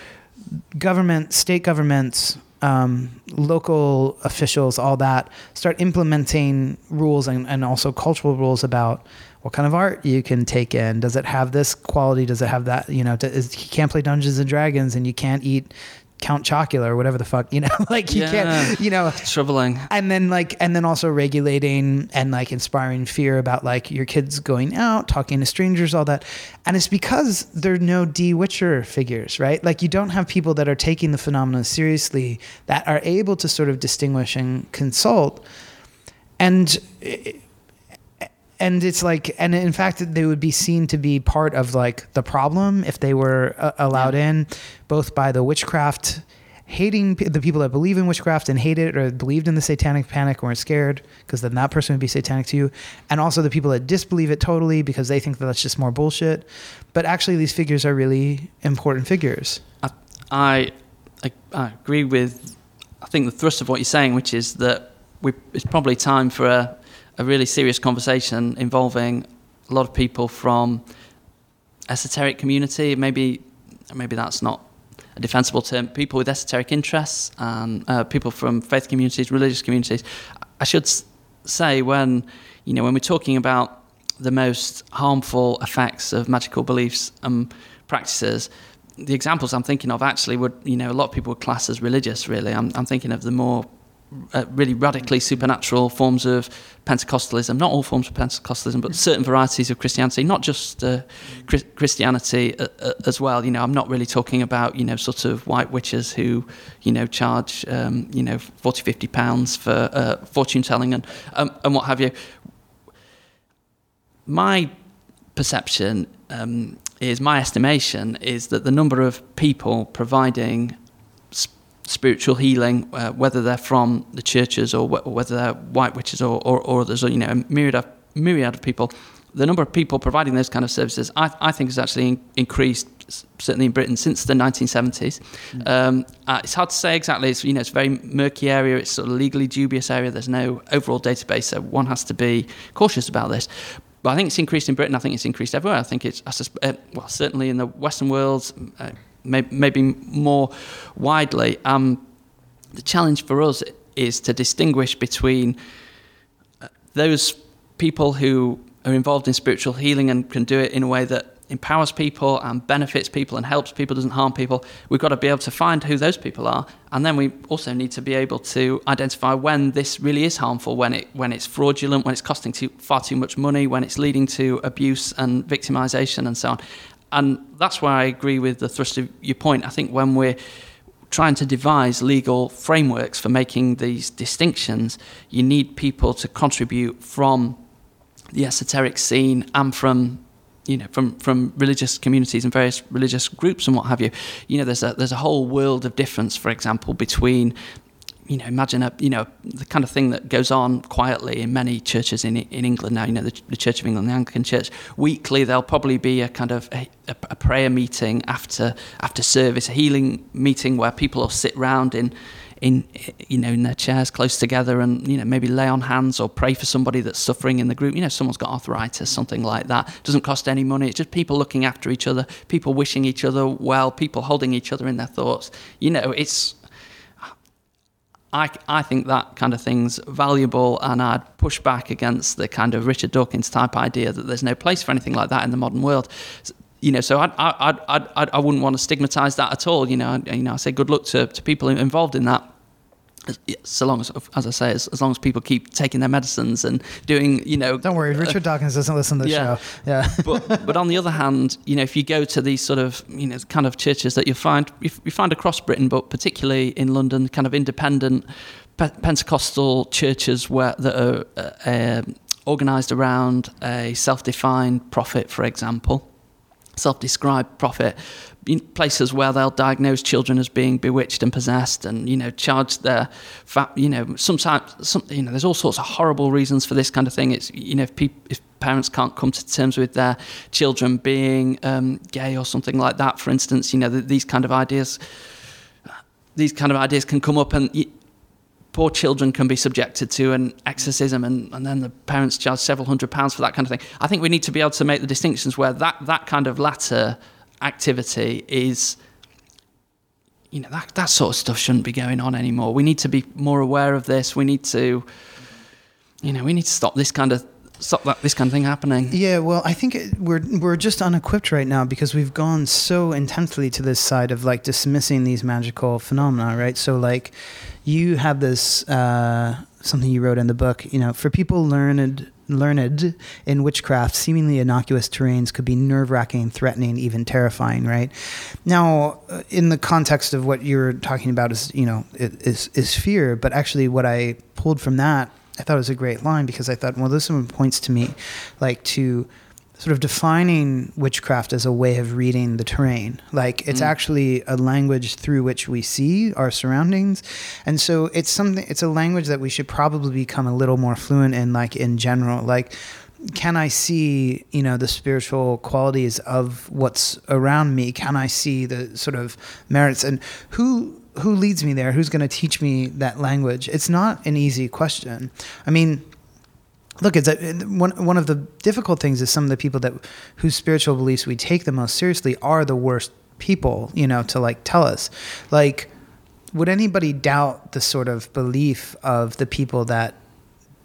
government state governments um, local officials all that start implementing rules and, and also cultural rules about what kind of art you can take in. Does it have this quality? Does it have that? You know, is, you can't play Dungeons and Dragons and you can't eat Count Chocula or whatever the fuck, you know, like you yeah, can't, you know, troubling. And then like, and then also regulating and like inspiring fear about like your kids going out, talking to strangers, all that. And it's because there are no D Witcher figures, right? Like you don't have people that are taking the phenomenon seriously that are able to sort of distinguish and consult. And eh, and it's like and in fact they would be seen to be part of like the problem if they were uh, allowed yeah. in both by the witchcraft hating the people that believe in witchcraft and hate it or believed in the satanic panic weren't scared because then that person would be satanic to you. And also the people that disbelieve it totally because they think that that's just more bullshit. But actually these figures are really important figures. I i, I agree with i think the thrust of what you're saying which is that we, it's probably time for a a really serious conversation involving a lot of people from esoteric community. Maybe maybe that's not a defensible term. People with esoteric interests and uh, people from faith communities, religious communities. I should say when you know when we're talking about the most harmful effects of magical beliefs and practices. The examples I'm thinking of actually would, you know, a lot of people would class as religious. Really, I'm, I'm thinking of the more uh, really radically supernatural forms of Pentecostalism, not all forms of Pentecostalism, but certain varieties of Christianity, not just uh, Christianity uh, uh, as well. You know, I'm not really talking about, you know, sort of white witches who, you know, charge, um, you know, 40, 50 pounds for fortune telling and, um, and what have you. My perception um, is, my estimation is that the number of people providing spiritual healing, uh, whether they're from the churches or, wh- whether they're white witches or, or, or others, or, you know, a myriad of, myriad of people. The number of people providing those kind of services, I, I think, has actually in- increased, certainly in Britain, since the 1970s. Mm. Um, uh, it's hard to say exactly. It's, you know, it's a very murky area. It's sort of legally dubious area. There's no overall database, so one has to be cautious about this. But I think it's increased in Britain. I think it's increased everywhere. I think it's, I uh, well, certainly in the Western world, uh, maybe more widely. Um, the challenge for us is to distinguish between uh, those people who are involved in spiritual healing and can do it in a way that empowers people and benefits people and helps people, doesn't harm people. We've got to be able to find who those people are, and then we also need to be able to identify when this really is harmful, when it when it's fraudulent, when it's costing too, far too much money, when it's leading to abuse and victimization and so on. And that's why I agree with the thrust of your point. I think when we're trying to devise legal frameworks for making these distinctions, you need people to contribute from the esoteric scene and from you know from from religious communities and various religious groups and what have you you know there's a there's a whole world of difference for example between you know, imagine a, you know, the kind of thing that goes on quietly in many churches in in England now. You know, the, the Church of England, the Anglican Church. Weekly, there'll probably be a kind of a, a prayer meeting after after service, a healing meeting where people will sit round in in you know in their chairs close together and you know maybe lay on hands or pray for somebody that's suffering in the group you know someone's got arthritis something like that doesn't cost any money it's just people looking after each other people wishing each other well people holding each other in their thoughts you know it's I, I think that kind of thing's valuable, and I'd push back against the kind of Richard Dawkins type idea that there's no place for anything like that in the modern world you know, so I, I, I, I, I wouldn't want to stigmatise that at all. You know, I, you know, I say good luck to, to people involved in that so long as, as I say, as, as, long as people keep taking their medicines and doing, you know. Don't worry, Richard Dawkins doesn't listen to the yeah. show. Yeah. but but on the other hand, you know, if you go to these sort of you know kind of churches that you find you, you find across Britain, but particularly in London, kind of independent Pentecostal churches where that are uh, um, organised around a self-defined prophet, for example self-described prophet places where they'll diagnose children as being bewitched and possessed and you know charge their you know sometimes some, you know there's all sorts of horrible reasons for this kind of thing it's you know if, people, if parents can't come to terms with their children being um, gay or something like that for instance you know these kind of ideas these kind of ideas can come up and poor children can be subjected to an exorcism and, and then the parents charge several hundred pounds for that kind of thing. I think we need to be able to make the distinctions where that, that kind of latter activity is you know that, that sort of stuff shouldn't be going on anymore. We need to be more aware of this. We need to you know, we need to stop this kind of stop that this kind of thing happening. Yeah, well, I think it, we're we're just unequipped right now because we've gone so intensely to this side of like dismissing these magical phenomena, right? So like you have this uh, something you wrote in the book. You know, for people learned learned in witchcraft, seemingly innocuous terrains could be nerve wracking, threatening, even terrifying. Right now, uh, in the context of what you're talking about is you know is is fear, but actually what I pulled from that. I thought it was a great line because I thought, well, this one points to me like to sort of defining witchcraft as a way of reading the terrain. Like it's mm. actually a language through which we see our surroundings. And so it's something it's a language that we should probably become a little more fluent in like in general. Like can I see, you know, the spiritual qualities of what's around me? Can I see the sort of merits and who who leads me there? Who's going to teach me that language? It's not an easy question. I mean, look, it's a, one one of the difficult things is some of the people that whose spiritual beliefs we take the most seriously are the worst people, you know, to like tell us. Like, would anybody doubt the sort of belief of the people that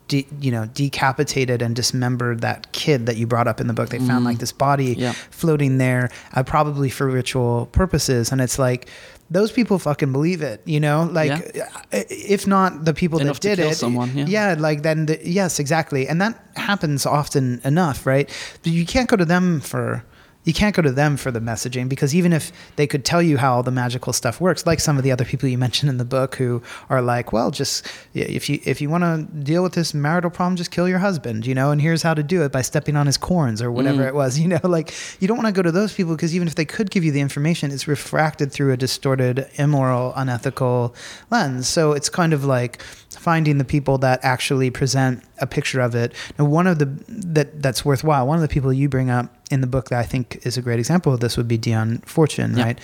De, you know, decapitated and dismembered that kid that you brought up in the book. They found like mm. this body yeah. floating there, uh, probably for ritual purposes. And it's like, those people fucking believe it, you know, like yeah. Uh, if not the people enough that did it, someone, yeah. yeah. like then the, yes, exactly. And that happens often enough, right? But you can't go to them for you can't go to them for the messaging because even if they could tell you how all the magical stuff works, like some of the other people you mentioned in the book who are like, well, just if you if you want to deal with this marital problem, just kill your husband, you know, and here's how to do it by stepping on his corns or whatever mm. it was, you know, like you don't want to go to those people because even if they could give you the information, it's refracted through a distorted, immoral, unethical lens. So it's kind of like finding the people that actually present a picture of it. Now, one of the that that's worthwhile. One of the people you bring up in the book that I think is a great example of this would be Dion Fortune, yeah. right?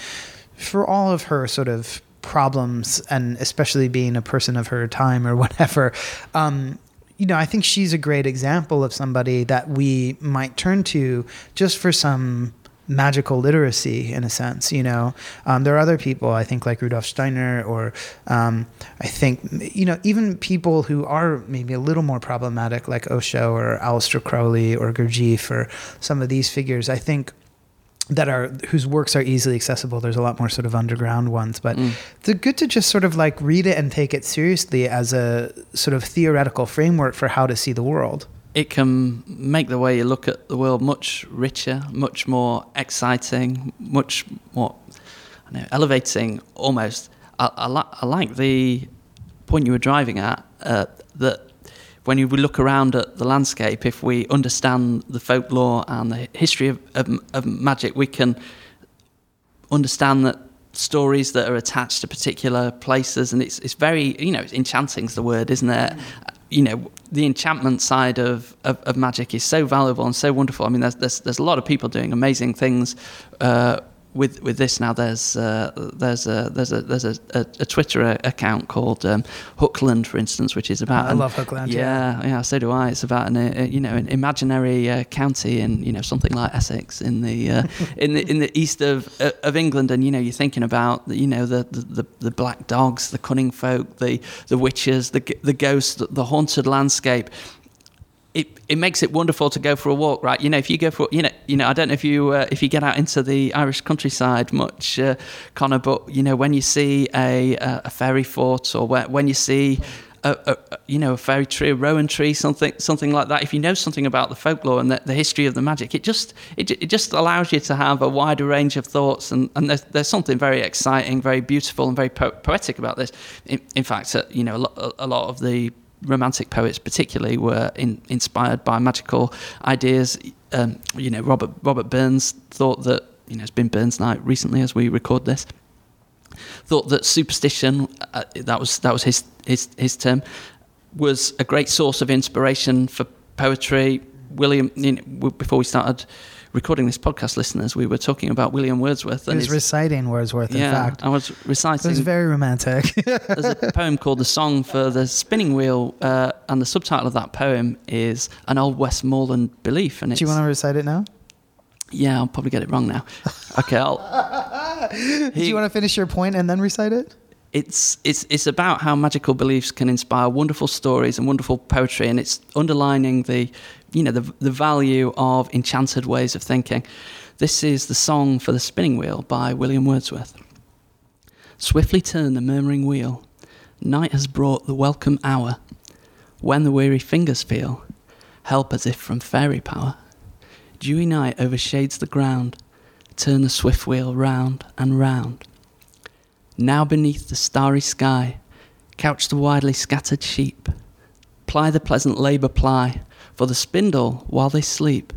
For all of her sort of problems, and especially being a person of her time or whatever, um, you know, I think she's a great example of somebody that we might turn to just for some magical literacy in a sense you know? Um, there are other people i think like rudolf steiner or um, i think you know even people who are maybe a little more problematic like osho or Aleister crowley or gurdjieff or some of these figures i think that are whose works are easily accessible. There's a lot more sort of underground ones but mm. they're good to just sort of like read it and take it seriously as a sort of theoretical framework for how to see the world it can make the way you look at the world much richer, much more exciting, much more know, elevating almost. I, I, li- I, like the point you were driving at uh, that when you look around at the landscape, if we understand the folklore and the history of, of, of magic, we can understand that stories that are attached to particular places, and it's it's very you know it's enchanting is the word, isn't it? You know, the enchantment side of, of, of, magic is so valuable and so wonderful. I mean, there's there's, there's a lot of people doing amazing things. Uh, with with this now, there's uh, there's a there's a there's a, a, a Twitter account called um, Hookland, for instance, which is about. I an, love Hookland. Yeah, yeah, yeah, so do I. It's about an uh, you know an imaginary uh, county in you know something like Essex in the uh, in the in the east of uh, of England, and you know you're thinking about you know the, the, the black dogs, the cunning folk, the the witches, the the ghosts, the haunted landscape it, it makes it wonderful to go for a walk, right? You know, if you go for you know you know I don't know if you uh, if you get out into the Irish countryside much, uh, Conner, but you know when you see a a fairy fort or when you see a, a, you know a fairy tree, a rowan tree, something something like that. If you know something about the folklore and the, the history of the magic, it just it, it just allows you to have a wider range of thoughts. And, and there's, there's something very exciting, very beautiful, and very po- poetic about this. In, in fact, uh, you know a lot, a lot of the Romantic poets, particularly, were in, inspired by magical ideas. Um, you know, Robert Robert Burns thought that you know it's been Burns Night recently as we record this. Thought that superstition, uh, that was that was his his his term, was a great source of inspiration for poetry. William, you know, before we started recording this podcast, listeners, we were talking about William Wordsworth. And he was reciting Wordsworth, yeah, in fact. I was reciting. It was very romantic. there's a poem called The Song for the Spinning Wheel, uh, and the subtitle of that poem is An Old Westmoreland Belief. And Do you want to recite it now? Yeah, I'll probably get it wrong now. Okay, I'll. he, Do you want to finish your point and then recite it? It's it's it's about how magical beliefs can inspire wonderful stories and wonderful poetry, and it's underlining the you know the the value of enchanted ways of thinking. This is the song for the spinning wheel by William Wordsworth. Swiftly turn the murmuring wheel. Night has brought the welcome hour. When the weary fingers feel help as if from fairy power. Dewy night overshades the ground. Turn the swift wheel round and round now beneath the starry sky, couch the widely scattered sheep. Ply the pleasant labour ply, for the spindle, while they sleep,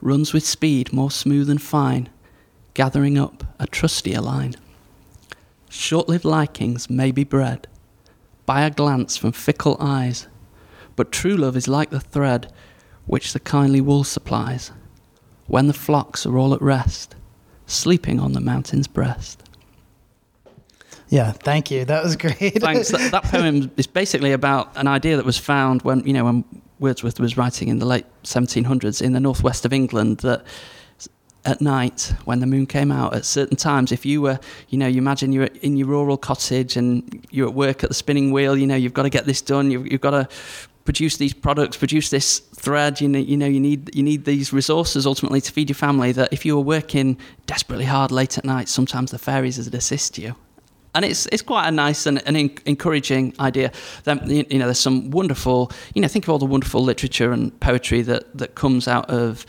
runs with speed more smooth and fine, gathering up a trustier line. Short lived likings may be bred by a glance from fickle eyes, but true love is like the thread which the kindly wool supplies, when the flocks are all at rest, sleeping on the mountain's breast. Yeah, thank you. That was great. Thanks. That, that, poem is basically about an idea that was found when you know when Wordsworth was writing in the late 1700s in the northwest of England that at night when the moon came out at certain times if you were you know you imagine you're in your rural cottage and you're at work at the spinning wheel you know you've got to get this done you've, you've got to produce these products produce this thread you know you know you need you need these resources ultimately to feed your family that if you were working desperately hard late at night sometimes the fairies would assist you and it's it's quite a nice and, encouraging idea. That you know, there's some wonderful, you know, think of all the wonderful literature and poetry that that comes out of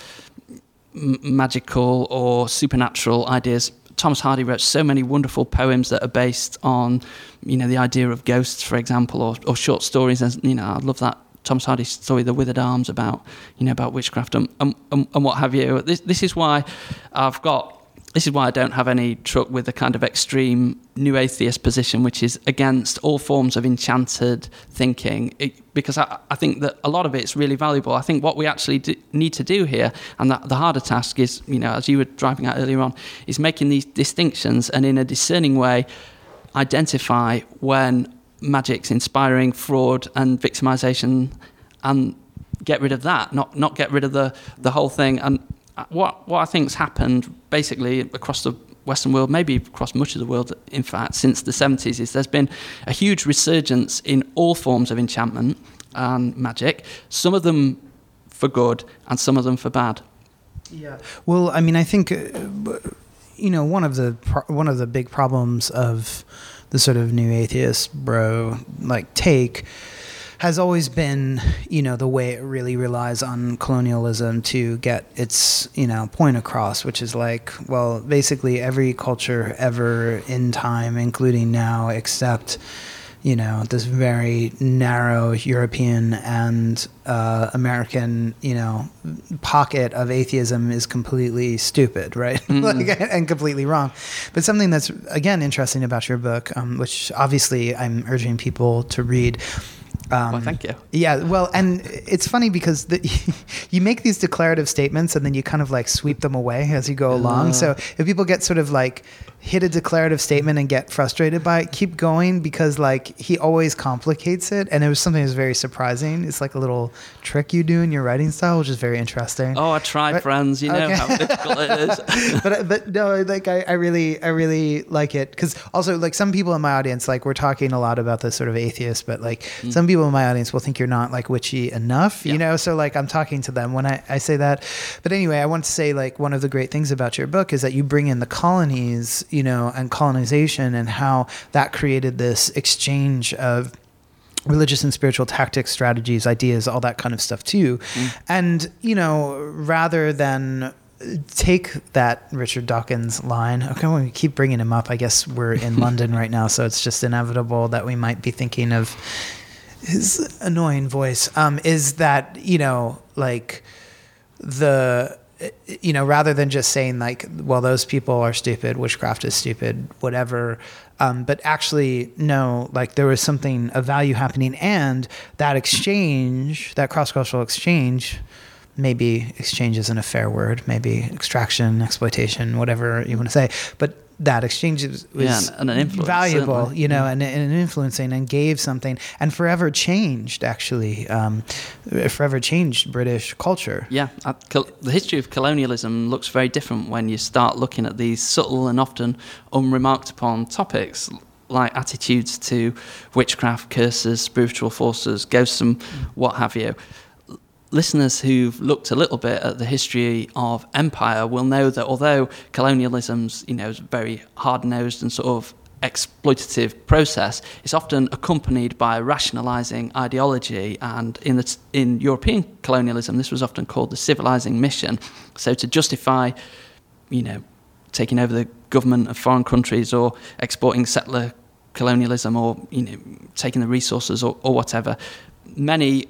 magical or supernatural ideas. Thomas Hardy wrote so many wonderful poems that are based on, you know, the idea of ghosts, for example, or, or short stories. And you know, I love that Thomas Hardy's story, The Withered Arms, about you know about witchcraft and, and, and what have you. This this is why I've got this is why I don't have any truck with the kind of extreme new atheist position, which is against all forms of enchanted thinking, it, because I, I, think that a lot of it's really valuable. I think what we actually do, need to do here, and the harder task is, you know, as you were driving out earlier on, is making these distinctions and in a discerning way identify when magic's inspiring fraud and victimization and get rid of that, not not get rid of the the whole thing. And what what I think's happened basically across the Western world, maybe across much of the world, in fact, since the 70s, is there's been a huge resurgence in all forms of enchantment and magic. Some of them for good, and some of them for bad. Yeah. Well, I mean, I think uh, you know one of the one of the big problems of the sort of new atheist bro like take has always been, you know, the way it really relies on colonialism to get its, you know, point across, which is like, well, basically every culture ever in time, including now, except you know this very narrow European and uh, American you know pocket of atheism is completely stupid, right? Mm-hmm. like, and completely wrong. But something that's again interesting about your book, um, which obviously I'm urging people to read. Um, well, thank you. Yeah, well, and it's funny because the, you make these declarative statements and then you kind of like sweep them away as you go along. Uh. So if people get sort of like hit a declarative statement and get frustrated by it, keep going because like he always complicates it, and it was something that was very surprising. It's like a little trick you do in your writing style, which is very interesting. Oh, I tried, but, friends. You know how difficult it is. but but no, like I, I really I really like it because also like some people in my audience like we're talking a lot about this sort of atheist, but like mm. some people in my audience will think you're not like witchy enough, yeah. you know. So like I'm talking to them when I I say that. But anyway, I want to say like one of the great things about your book is that you bring in the colonies you know, and colonization and how that created this exchange of religious and spiritual tactics, strategies, ideas, all that kind of stuff too. Mm. And, you know, rather than take that Richard Dawkins line. Okay, well, we keep bringing him up. I guess we're in London right now, so it's just inevitable that we might be thinking of his annoying voice. Um, is that you know like the you know, rather than just saying like, well, those people are stupid, witchcraft is stupid, whatever. Um, but actually, no, like there was something of value happening, and that exchange, that cross cultural exchange, maybe exchange isn't a fair word, maybe extraction, exploitation, whatever you want to say, but that exchange was, yeah, and an valuable, certainly. you know, and, and influencing and gave something and forever changed actually, um, forever changed British culture. Yeah, uh, the history of colonialism looks very different when you start looking at these subtle and often unremarked upon topics like attitudes to witchcraft, curses, spiritual forces, ghosts, and what have you listeners who've looked a little bit at the history of empire will know that although colonialism's you know a very hard-nosed and sort of exploitative process it's often accompanied by a rationalizing ideology. And in the in European colonialism this was often called the civilizing mission. So to justify you know taking over the government of foreign countries or exporting settler colonialism or you know taking the resources or, or whatever many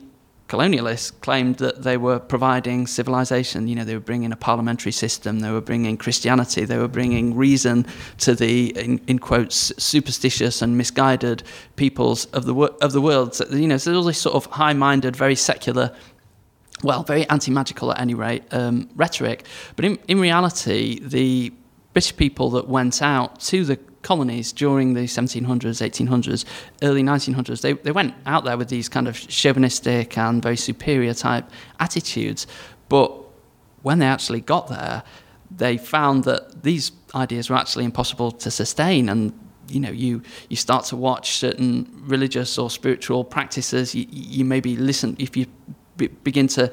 colonialists claimed that they were providing civilization. You know, they were bringing a parliamentary system, they were bringing Christianity, they were bringing reason to the, in, in quotes, superstitious and misguided peoples of the of the world. So, you know, so all this sort of high-minded, very secular. Well, very anti-magical at any rate um, rhetoric, but in, in reality, the British people that went out to the colonies during the 1700s, 1800s, early 1900s, they, they went out there with these kind of chauvinistic and very superior type attitudes. But when they actually got there, they found that these ideas were actually impossible to sustain and you know you you start to watch certain religious or spiritual practices you, you maybe listen if you begin to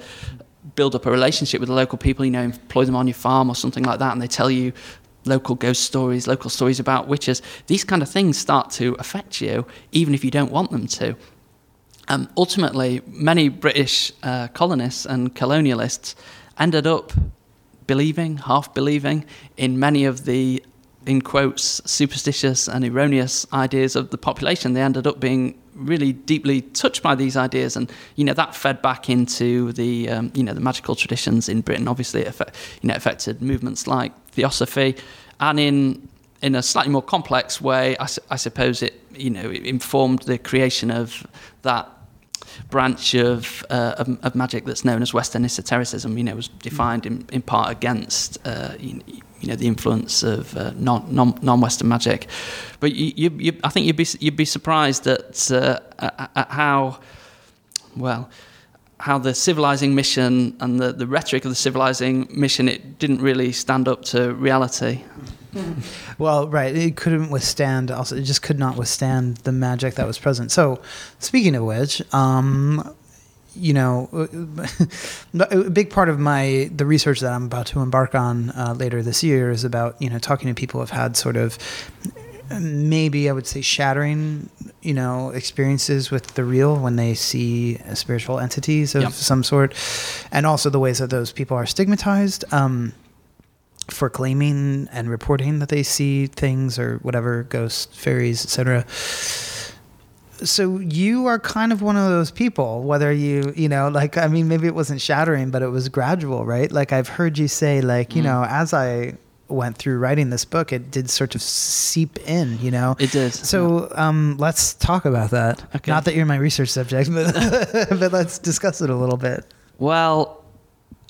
build up a relationship with the local people you know employ them on your farm or something like that and they tell you local ghost stories, local stories about witches, these kind of things start to affect you, even if you don't want them to. Um, ultimately, many British uh, colonists and colonialists ended up believing, half believing, in many of the, in quotes, superstitious and erroneous ideas of the population. They ended up being really deeply touched by these ideas, and you know that fed back into the um, you know the magical traditions in Britain. Obviously, it affect, you know affected movements like Theosophy, and in in a slightly more complex way, I, I suppose it you know it informed the creation of that branch of, uh, of, of, magic that's known as Western esotericism. You know, was defined in, in part against uh, you, you, know the influence of uh, non, non non-Western magic. But you, you, you, I think you'd be you'd be surprised at, uh, at how well how the civilizing mission and the, the rhetoric of the civilizing mission it didn't really stand up to reality. well, right, it couldn't withstand. Also, it just could not withstand the magic that was present. So, speaking of which, um, you know, a big part of my the research that I'm about to embark on uh, later this year is about you know talking to people who've had sort of maybe I would say shattering, you know, experiences with the real when they see spiritual entities of yep. some sort, and also the ways that those people are stigmatized um, for claiming and reporting that they see things or whatever, ghosts, fairies, etc. so you are kind of one of those people whether you you know like i mean maybe it wasn't shattering but it was gradual right like i've heard you say like you Mm. know as i went through writing this book it did sort of seep in you know It did. so um, let's talk about that Okay. not that you're my research subject but, but let's discuss it a little bit Well,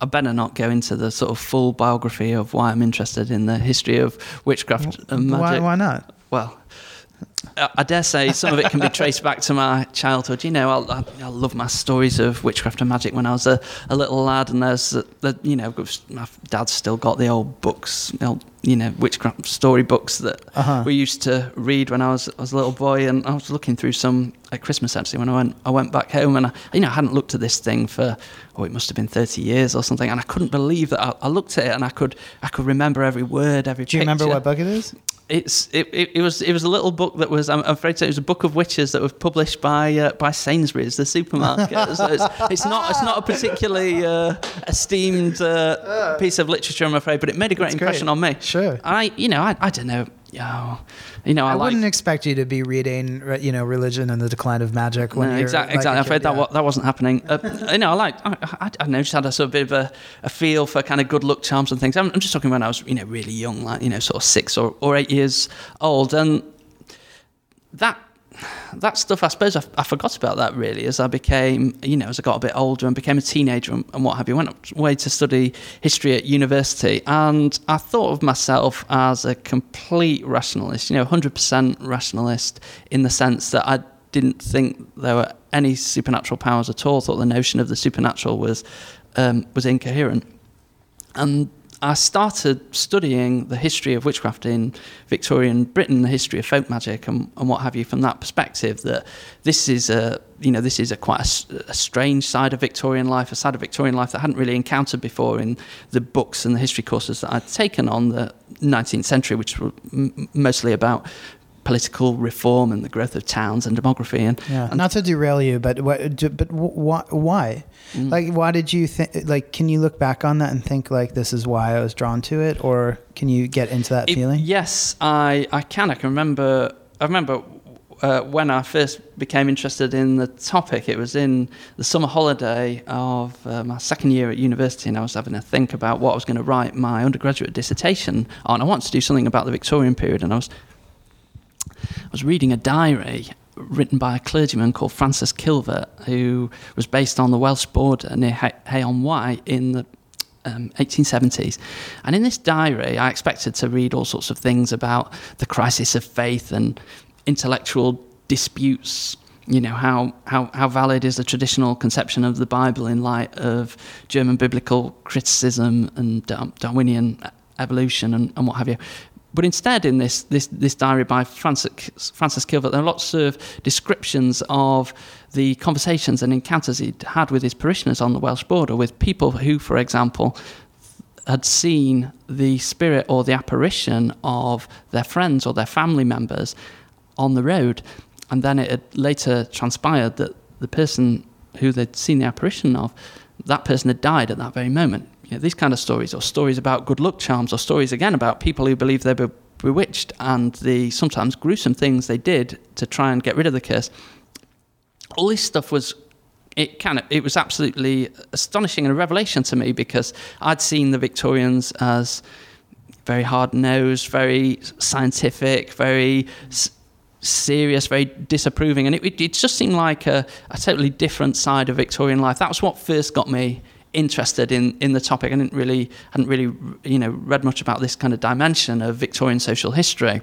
I better not go into the sort of full biography of why I'm interested in the history of witchcraft and magic. why, why not Well, I dare say some of it can be traced back to my childhood. You know, I, I, I love my stories of witchcraft and magic when I was a, a little lad, and there's, the, the, you know, my dad's still got the old books, the old, you know, witchcraft story books that Uh-huh. we used to read when I was, I was a little boy, and I was looking through some at Christmas actually when I went, I went back home, and I, you know, I hadn't looked at this thing for, oh, it must have been 30 years or something, and I couldn't believe that I, I looked at it and I could, I could remember every word, every. do you remember what book it is It's it, it, it was it was a little book that was I'm afraid to say it was a book of witches that was published by uh, by Sainsbury's the supermarket. so it's, it's not it's not a particularly uh, esteemed uh, piece of literature I'm afraid, but it made a great That's great. impression on me. Sure. I you know I, I don't know oh, you know I, I, like wouldn't expect you to be reading, you know, religion and the decline of magic when no, you're exactly, like exactly. I'm afraid that yeah. wa- that wasn't happening. Uh, you know, I like I, I, I know, just had a sort of bit of a, a feel for kind of good luck charms and things. I'm, I'm just talking when I was you know really young, like you know sort of six or, or eight years old, and that that stuff I suppose I, I forgot about that really as I became you know as I got a bit older and became a teenager and, and what have you. Went away to study history at university, and I thought of myself as a complete rationalist. You know, 100% rationalist in the sense that I didn't think there were any supernatural powers at all. Thought the notion of the supernatural was um, was incoherent, and I started studying the history of witchcraft in Victorian Britain, the history of folk magic, and, and what have you. From that perspective, that this is a you know this is a quite a a, strange side of Victorian life, a side of Victorian life that I hadn't really encountered before in the books and the history courses that I'd taken on the 19th century, which were m- mostly about political reform and the growth of towns and demography and, Yeah, and not to derail you, but what, but wh- why? Why? Mm. Like, why did you think? Like, can you look back on that and think like this is why I was drawn to it, or can you get into that It- feeling? Yes, I, I can. I can remember. I remember uh, when I first became interested in the topic. It was in the summer holiday of uh, my second year at university, and I was having a think about what I was going to write my undergraduate dissertation on. I wanted to do something about the Victorian period, and I was was reading a diary written by a clergyman called Francis Kilvert, who was based on the Welsh border near Hay- Hay-on-Wye in the um, 1870s. And in this diary, I expected to read all sorts of things about the crisis of faith and intellectual disputes. You know, how, how, how valid is the traditional conception of the Bible in light of German biblical criticism and Dar- Darwinian evolution and, and what have you. But instead, in this, this, this diary by Francis, Francis Kilvert, there are lots of descriptions of the conversations and encounters he'd had with his parishioners on the Welsh border, with people who, for example, had seen the spirit or the apparition of their friends or their family members on the road. And then it had later transpired that the person who they'd seen the apparition of, that person had died at that very moment. You know, these kind of stories, or stories about good luck charms, or stories again about people who believe they were bewitched and the sometimes gruesome things they did to try and get rid of the curse. All this stuff was it kind of it was absolutely astonishing and a revelation to me because I'd seen the Victorians as very hard nosed, very scientific, very serious, very disapproving, and it, it, it just seemed like a, a totally different side of Victorian life. That was what first got me interested in, in the topic. I didn't really hadn't really you know read much about this kind of dimension of Victorian social history.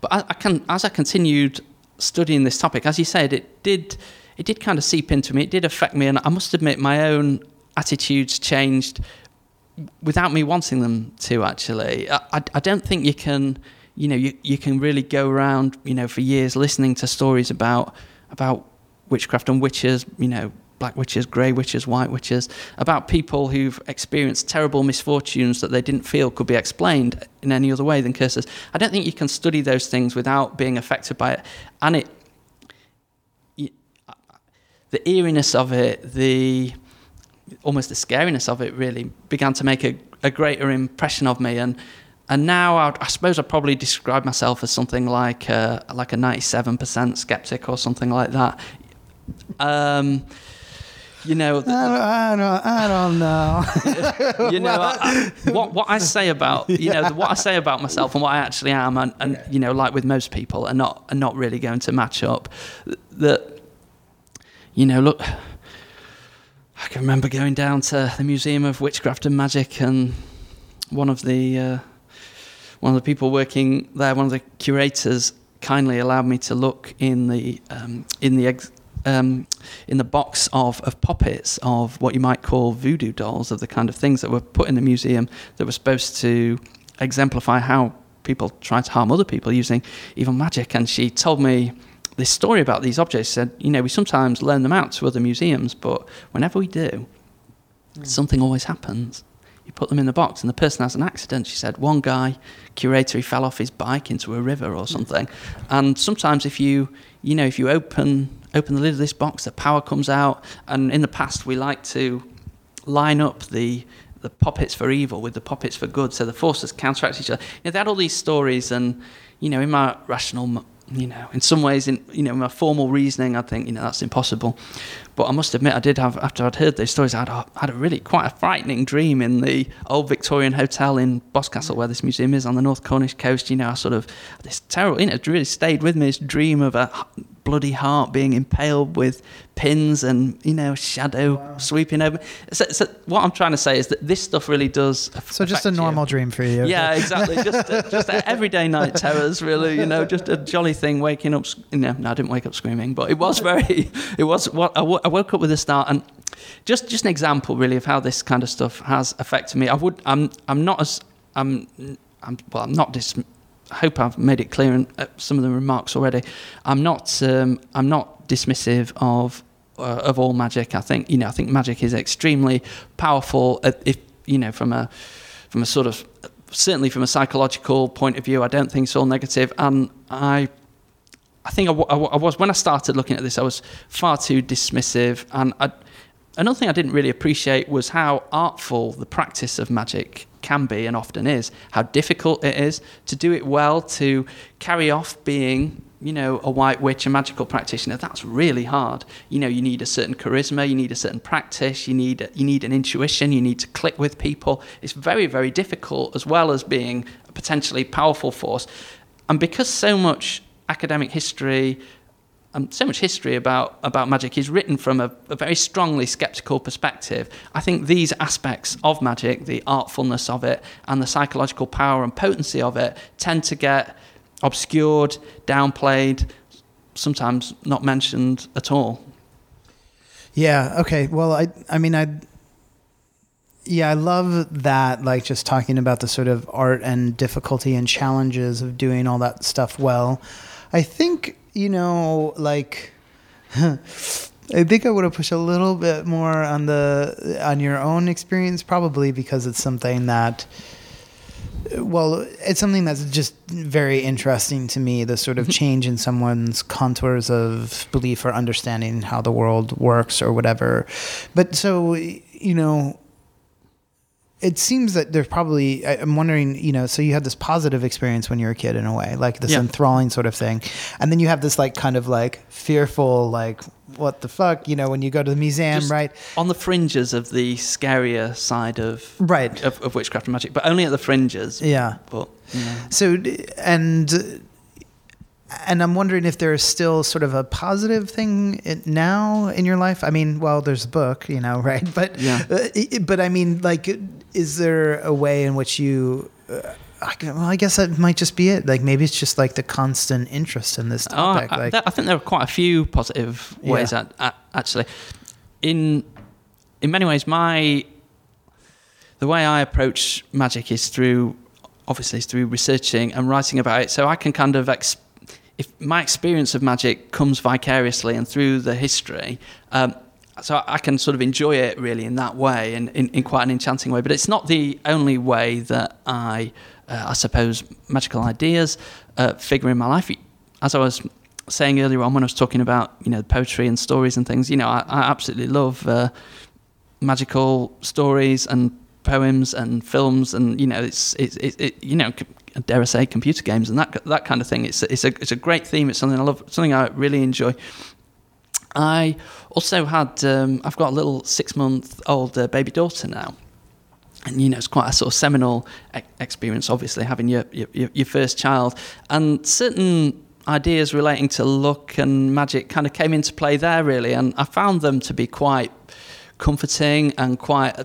But I, I can, as I continued studying this topic, as you said, it did it did kind of seep into me. It did affect me, and I must admit, my own attitudes changed without me wanting them to. Actually, I, I, I don't think you can, you know, you, you can really go around, you know, for years listening to stories about about witchcraft and witches, you know, black witches, grey witches, white witches, about people who've experienced terrible misfortunes that they didn't feel could be explained in any other way than curses. I don't think you can study those things without being affected by it, and it the eeriness of it, the almost the scariness of it, really began to make a, a greater impression of me. And and now I'd, I suppose I'd probably describe myself as something like a, like a 97% skeptic or something like that. Um, you know, I don't, I don't, I don't know. you know I, I, what what I say about you know what I say about myself and what I actually am, and, and you know, like with most people, are not are not really going to match up. That you know, look, I can remember going down to the Museum of Witchcraft and Magic, and one of the uh, one of the people working there, one of the curators, kindly allowed me to look in the um, in the ex- um, in the box of, of puppets of what you might call voodoo dolls of the kind of things that were put in the museum that were supposed to exemplify how people try to harm other people using evil magic. And she told me this story about these objects. She said, you know, we sometimes loan them out to other museums, but whenever we do, mm. something always happens. You put them in the box, and the person has an accident. She said, one guy, curator, he fell off his bike into a river or something. And sometimes, if you, you know, if you open open the lid of this box, the power comes out. And in the past, we like to line up the the puppets for evil with the puppets for good, so the forces counteract each other. You know, they had all these stories, and you know, in my rational, you know, in some ways, in you know, my formal reasoning, I think you know that's impossible. But I must admit, I did have after I'd heard those stories, I had a, had a really quite a frightening dream in the old Victorian hotel in Boscastle, where this museum is on the North Cornish coast. You know, I sort of this terrible, you know, it really stayed with me. This dream of a bloody heart being impaled with pins and you know shadow wow. sweeping over. So, so, what I'm trying to say is that this stuff really does. So just a normal you. dream for you. Yeah, exactly. just a, just a everyday night terrors, really. You know, just a jolly thing. Waking up. You know, no, I didn't wake up screaming, but it was very. It was what I, w- I woke up with a start and. Just, just an example, really, of how this kind of stuff has affected me. I would, I'm, I'm not as, I'm, I'm, well, I'm not dis- hope I've made it clear in uh, some of the remarks already. I'm not um, I'm not dismissive of uh, of all magic. I think you know I think magic is extremely powerful. Uh, if you know from a from a sort of certainly from a psychological point of view, I don't think it's all negative. And I I think I, I, I was when I started looking at this, I was far too dismissive. And I, another thing I didn't really appreciate was how artful the practice of magic can be and often is, how difficult it is to do it well, to carry off being you know, a white witch, a magical practitioner, that's really hard. You know, you need a certain charisma, you need a certain practice, you need you need an intuition, you need to click with people. It's very, very difficult as well as being a potentially powerful force. And because so much academic history um, so much history about, about magic is written from a, a, very strongly skeptical perspective. I think these aspects of magic, the artfulness of it, and the psychological power and potency of it, tend to get obscured, downplayed, sometimes not mentioned at all. Yeah. Okay. Well, I I mean I. Yeah, I love that. Like just talking about the sort of art and difficulty and challenges of doing all that stuff well. I think you know, like I think I would have pushed a little bit more on the on your own experience, probably because it's something that. Well, it's something that's just very interesting to me. The sort of mm-hmm. change in someone's contours of belief or understanding how the world works or whatever. But so you know, it seems that there's probably i'm wondering you know so you had this positive experience when you were a kid in a way like this yeah. enthralling sort of thing. And then you have this like kind of like fearful like what the fuck you know when you go to the museum Just right? on the fringes of the scarier side of right. of, of witchcraft and magic but only at the fringes. Yeah. But so and and I'm wondering if there's still sort of a positive thing now in your life. I mean, well, there's a book, you know, right? But yeah. Uh, but I mean, like, is there a way in which you? Uh, I, well, I guess that might just be it. Like maybe it's just like the constant interest in this topic. Oh, I, like, I think there are quite a few positive ways. Yeah. At, at, actually, in in many ways, my the way I approach magic is through obviously is through researching and writing about it. So I can kind of exp- if my experience of magic comes vicariously and through the history, um, so I can sort of enjoy it really in that way, and in, in quite an enchanting way. But it's not the only way that I, uh, I suppose, magical ideas uh, figure in my life. As I was saying earlier on when I was talking about you know poetry and stories and things, you know, I, I absolutely love uh, magical stories and poems and films, and you know, it's it's it, it, you know, dare I say, computer games and that that kind of thing. It's it's a it's a great theme. It's something I love, something I really enjoy. I also had um, I've got a little six month old uh, baby daughter now, and you know it's quite a sort of seminal e- experience. Obviously, having your, your your first child, and certain ideas relating to luck and magic kind of came into play there really, and I found them to be quite comforting and quite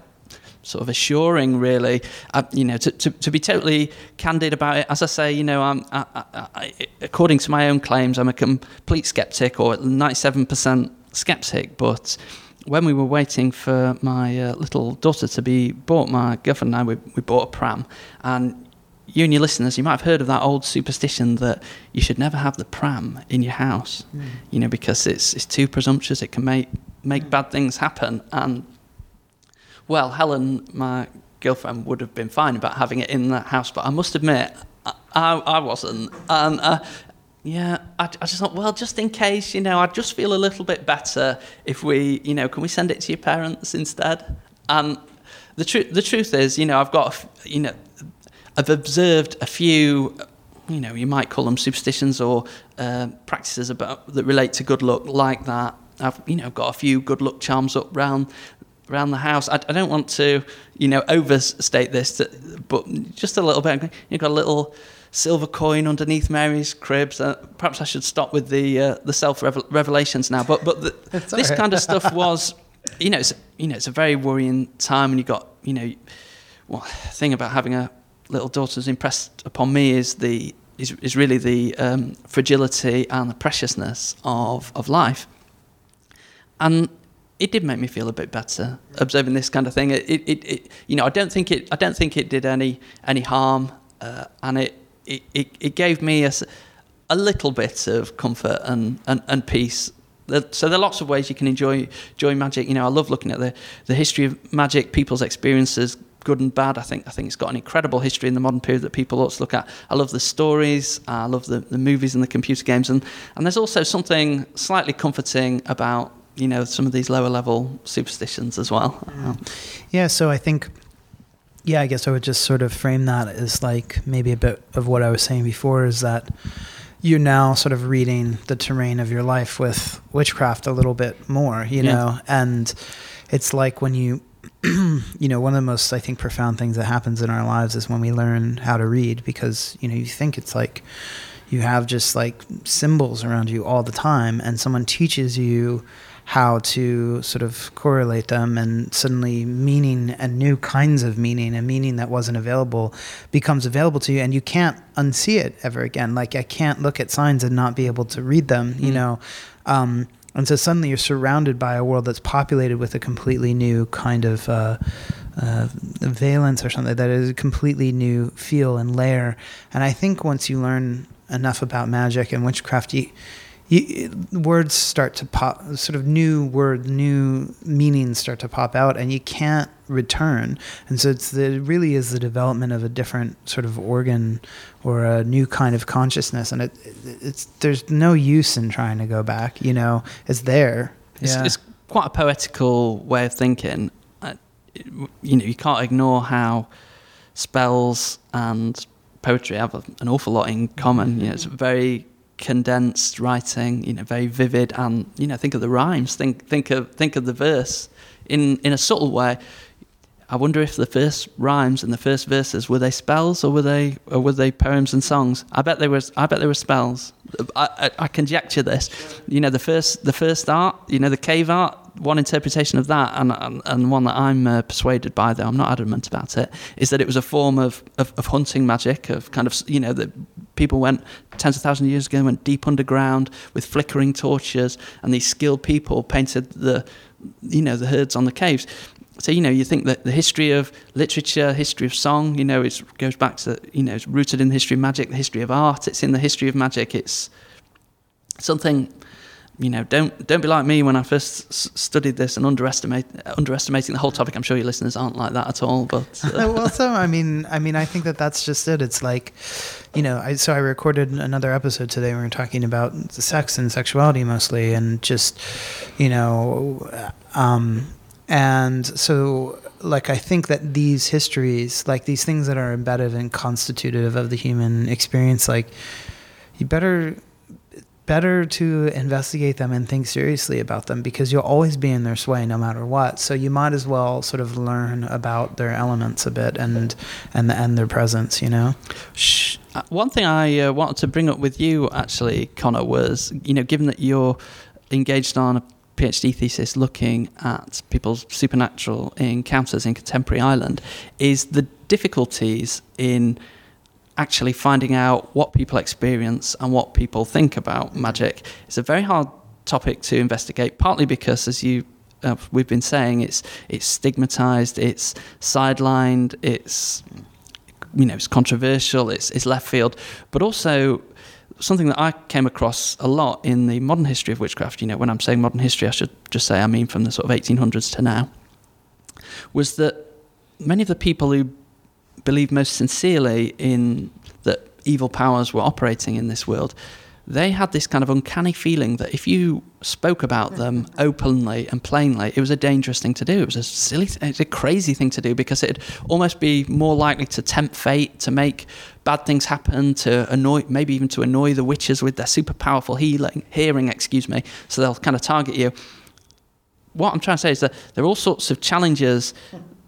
sort of assuring, really. Uh, you know, to, to, to, be totally candid about it. As I say, you know, I'm, I, I, I, according to my own claims, I'm a complete skeptic or 97% skeptic. But when we were waiting for my uh, little daughter to be bought, my girlfriend and I, we, we bought a pram. And you and your listeners, you might have heard of that old superstition that you should never have the pram in your house, mm. you know, because it's it's too presumptuous. It can make make bad things happen, and well, Helen, my girlfriend, would have been fine about having it in that house, but I must admit, I, I wasn't. And uh, yeah, I, I, just thought, well, just in case, you know, I'd just feel a little bit better if we, you know, can we send it to your parents instead? And the truth, the truth is, you know, I've got, you know, I've observed a few, you know, you might call them superstitions or uh, practices about that relate to good luck, like that. I've, you know, got a few good luck charms up round around the house. I, I, don't want to, you know, overstate this, but just a little bit. You've got a little silver coin underneath Mary's cribs. Uh, perhaps I should stop with the uh, the self revelations now. But but the, this right. kind of stuff was, you know, it's you know it's a very worrying time, and you got you know, well, thing about having a little daughter is impressed upon me is the is, is really the um, fragility and the preciousness of of life. And it did make me feel a bit better observing this kind of thing. It, it, it, you know, I don't think it, I don't think it did any any harm, uh, and it, it, it gave me a, a little bit of comfort and, and, and peace. So there are lots of ways you can enjoy enjoy magic. You know, I love looking at the, the history of magic, people's experiences, good and bad. I think I think it's got an incredible history in the modern period that people ought to look at. I love the stories, I love the, the movies and the computer games, and, and there's also something slightly comforting about you know some of these lower level superstitions as well. Yeah. yeah, so I think yeah, I guess I would just sort of frame that as like maybe a bit of what I was saying before is that you're now sort of reading the terrain of your life with witchcraft a little bit more, you yeah. know, and it's like when you you know, one of the most I think profound things that happens in our lives is when we learn how to read because, you know, you think it's like you have just like symbols around you all the time and someone teaches you how to sort of correlate them and suddenly meaning and new kinds of meaning and meaning that wasn't available becomes available to you and you can't unsee it ever again. Like i can't look at signs and not be able to read them mm-hmm. you know? Um, and so suddenly you're surrounded by a world that's populated with a completely new kind of uh, uh, valence or something that is a completely new feel and layer. And i think once you learn enough about magic and witchcraft you you, words start to pop, sort of new word, new meanings start to pop out, and you can't return. And so it's the, it really is the development of a different sort of organ or a new kind of consciousness, and it, it's there's no use in trying to go back. You know, it's there. It's, yeah. it's quite a poetical way of thinking. Uh, you know, you can't ignore how spells and poetry have an awful lot in common. You know, it's very condensed writing, you know, very vivid, and you know, think of the rhymes, think think of think of the verse in in a subtle way. I wonder if the first rhymes and the first verses were they spells or were they or were they poems and songs? I bet they were. I bet they were spells. I, I, I conjecture this. You know, the first the first art, you know, the cave art one interpretation of that, and and, and one that I'm uh, persuaded by, though I'm not adamant about it, is that it was a form of, of, of hunting magic, of kind of you know that people went tens of thousands of years ago, went deep underground with flickering torches, and these skilled people painted the you know the herds on the caves. So you know you think that the history of literature, history of song, you know, it goes back to you know it's rooted in the history of magic, the history of art. It's in the history of magic. It's something you know, don't don't be like me when I first s- studied this and underestimate underestimating the whole topic. I'm sure your listeners aren't like that at all. But uh. well, so I mean, I mean, I think that that's just it. It's like, you know, I, so I recorded another episode today. We were talking about sex and sexuality mostly, and just, you know, um, and so like I think that these histories, like these things that are embedded and constitutive of the human experience, like you better better to investigate them and think seriously about them because you'll always be in their sway no matter what. So you might as well sort of learn about their elements a bit and and and their presence. You know. Shh. Uh, one thing I uh, wanted to bring up with you actually, Conner, was you know given that you're engaged on a PhD thesis looking at people's supernatural encounters in contemporary Ireland, is the difficulties in actually finding out what people experience and what people think about magic is a very hard topic to investigate, partly because, as you uh, we've been saying, it's it's stigmatized, it's sidelined, it's you know it's controversial, it's it's left field, but also something that I came across a lot in the modern history of witchcraft. You know, when I'm saying modern history, I should just say I mean from the sort of 1800s to now, was that many of the people who believed most sincerely in that evil powers were operating in this world, they had this kind of uncanny feeling that if you spoke about them openly and plainly, it was a dangerous thing to do. It was a silly, it's a crazy thing to do because it'd almost be more likely to tempt fate, to make bad things happen, to annoy, maybe even to annoy the witches with their super powerful healing, hearing, excuse me. So they'll kind of target you. What I'm trying to say is that there are all sorts of challenges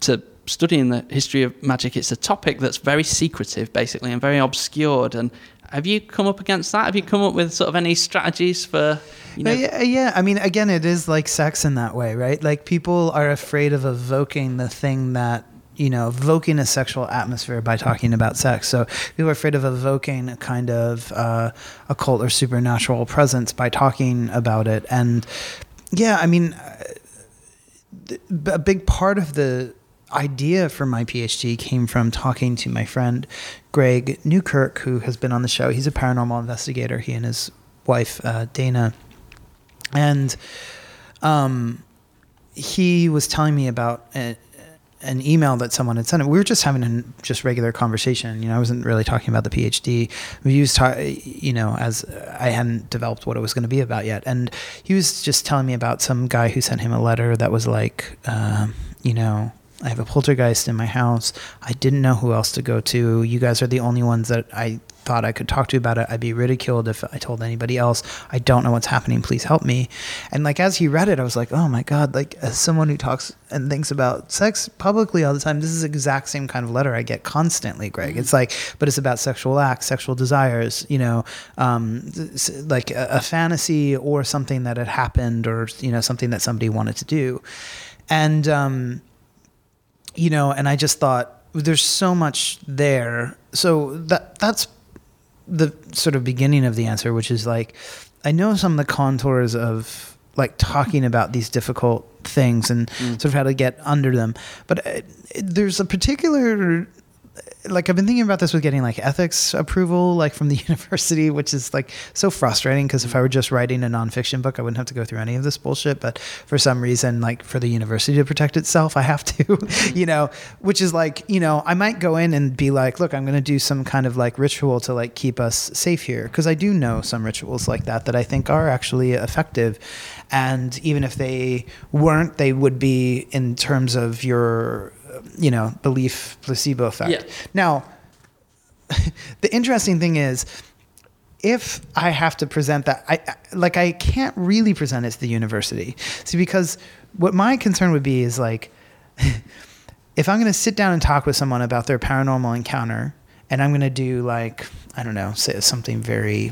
to studying the history of magic, it's a topic that's very secretive, basically, and very obscured. And have you come up against that? Have you come up with sort of any strategies for? You know? yeah, yeah, I mean, again, it is like sex in that way, right? Like people are afraid of evoking the thing that you know, evoking a sexual atmosphere by talking about sex. So people are afraid of evoking a kind of uh, occult or supernatural presence by talking about it. And yeah, I mean, uh, a big part of the idea for my PhD came from talking to my friend Greg Newkirk, who has been on the show. He's a paranormal investigator. He and his wife uh, Dana, and um, he was telling me about a, an email that someone had sent him. We were just having a just regular conversation. You know, I wasn't really talking about the PhD. We used, you know, as I hadn't developed what it was going to be about yet. And he was just telling me about some guy who sent him a letter that was like, uh, you know, I have a poltergeist in my house. I didn't know who else to go to. You guys are the only ones that I thought I could talk to about it. I'd be ridiculed if I told anybody else. I don't know what's happening. Please help me. And like as he read it, I was like, oh my god! Like as someone who talks and thinks about sex publicly all the time, this is the exact same kind of letter I get constantly, Greg. Mm-hmm. It's like, but it's about sexual acts, sexual desires. You know, um, like a, a fantasy or something that had happened, or you know, something that somebody wanted to do, and. Um, you know, and I just thought there's so much there. So that that's the sort of beginning of the answer, which is like I know some of the contours of like talking about these difficult things and mm. sort of how to get under them, but it, there's a particular like I've been thinking about this with getting like ethics approval, like from the university, which is like so frustrating because if I were just writing a nonfiction book, I wouldn't have to go through any of this bullshit. But for some reason, like for the university to protect itself, I have to, mm-hmm. you know, which is like, you know, I might go in and be like, look, I'm going to do some kind of like ritual to like keep us safe here. Cause I do know some rituals like that that I think are actually effective. And even if they weren't, they would be in terms of your you know, belief placebo effect. Yeah. Now, the interesting thing is, if I have to present that, I like I can't really present it to the university. See, because what my concern would be is like, if I'm going to sit down and talk with someone about their paranormal encounter, and I'm going to do like I don't know, say something very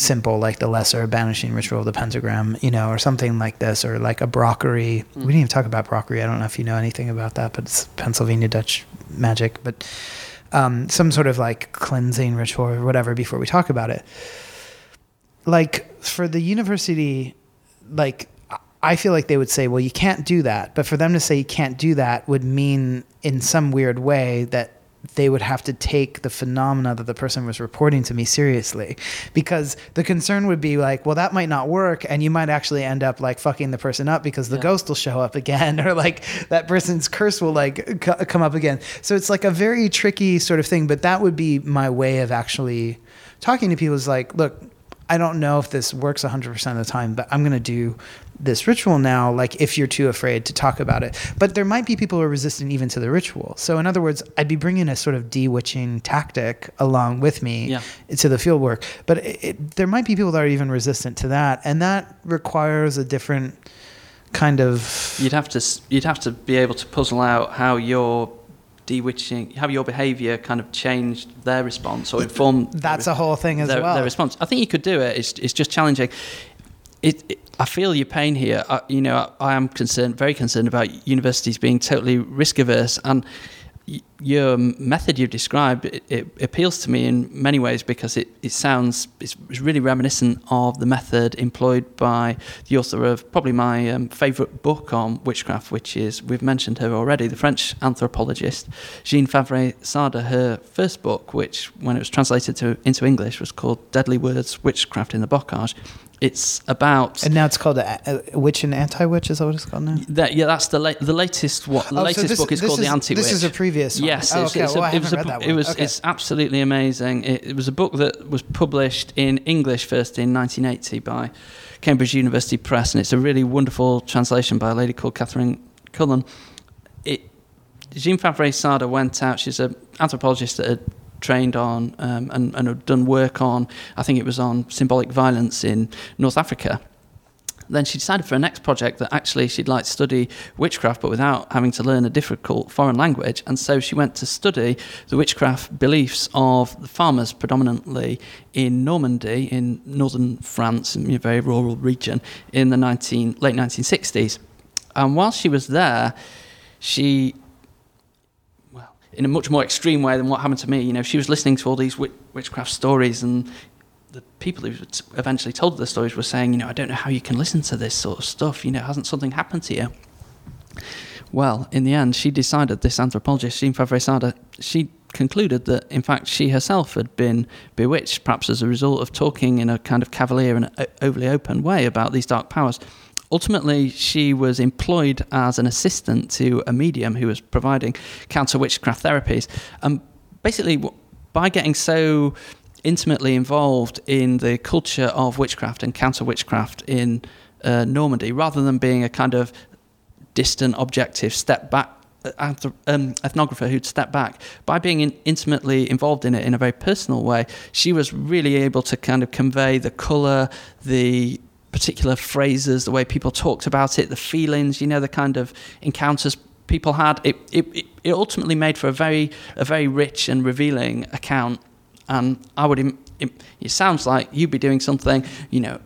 simple like the lesser banishing ritual of the pentagram, you know, or something like this, or like a braucherei. Mm. We didn't even talk about braucherei. I don't know if you know anything about that, but it's Pennsylvania Dutch magic. But um, some sort of like cleansing ritual or whatever before we talk about it. Like for the university, like I feel like they would say, well, you can't do that. But for them to say you can't do that would mean in some weird way that they would have to take the phenomena that the person was reporting to me seriously because the concern would be like well that might not work and you might actually end up like fucking the person up because the yeah. ghost will show up again or like that person's curse will like c- come up again so it's like a very tricky sort of thing but that would be my way of actually talking to people is like look I don't know if this works 100% of the time, but I'm going to do this ritual now, like if you're too afraid to talk about it. But there might be people who are resistant even to the ritual. So, in other words, I'd be bringing a sort of de-witching tactic along with me Yeah. to the field work. But it, it, there might be people that are even resistant to that. And that requires a different kind of. You'd have to you'd have to be able to puzzle out how your de-witching, how your behaviour kind of changed their response or informed. That's a whole thing as their, well. their response. I think you could do it. It's, it's just challenging. It, it, I feel your pain here. I, you know, I, I am concerned, very concerned about universities being totally risk averse, and y- your method you've described it, it appeals to me in many ways because it, it sounds it's, really reminiscent of the method employed by the author of probably my um, favourite book on witchcraft, which is we've mentioned her already, the French anthropologist Jean Favret-Saada. Her first book, which when it was translated to into English was called Deadly Words: Witchcraft in the Bocage. It's about and now it's called a, a witch and anti-witch. Is that what it's called now? that, yeah, that's the la- the latest. What the Oh, so latest this- book is called is- the Anti Witch. This is a previous one. Yes, Oh, it's, okay. it's well, a, I it was haven't a, read that it was okay. it's absolutely amazing. It, it was a book that was published in English first in 1980 by Cambridge University Press, and it's a really wonderful translation by a lady called Catherine Cullen. It Jean Favret-Saada went out. She's an anthropologist that had trained on um, and, and done work on. I think it was on symbolic violence in North Africa then she decided for her next project that actually she'd like to study witchcraft but without having to learn a difficult foreign language and so she went to study the witchcraft beliefs of the farmers predominantly in Normandy in northern France in a very rural region in the 19 late 1960s and while she was there she in a much more extreme way than what happened to me you know she was listening to all these witch- witchcraft stories and the people who eventually told the stories were saying, you know, I don't know how you can listen to this sort of stuff. You know, hasn't something happened to you? Well, in the end, she decided, this anthropologist, Jean Favret-Saada, uh, she concluded that, in fact, she herself had been bewitched, perhaps as a result of talking in a kind of cavalier and overly open way about these dark powers. Ultimately, she was employed as an assistant to a medium who was providing counter witchcraft therapies. And basically, by getting so intimately involved in the culture of witchcraft and counter witchcraft in uh, Normandy, rather than being a kind of distant, objective, step back uh, um, ethnographer who'd step back. By being in, intimately involved in it in a very personal way, she was really able to kind of convey the colour, the particular phrases, the way people talked about it, the feelings, you know, the kind of encounters people had. It, it, it- it ultimately made for a very, a very rich and revealing account. And I would, im- im- it sounds like you'd be doing something, you know,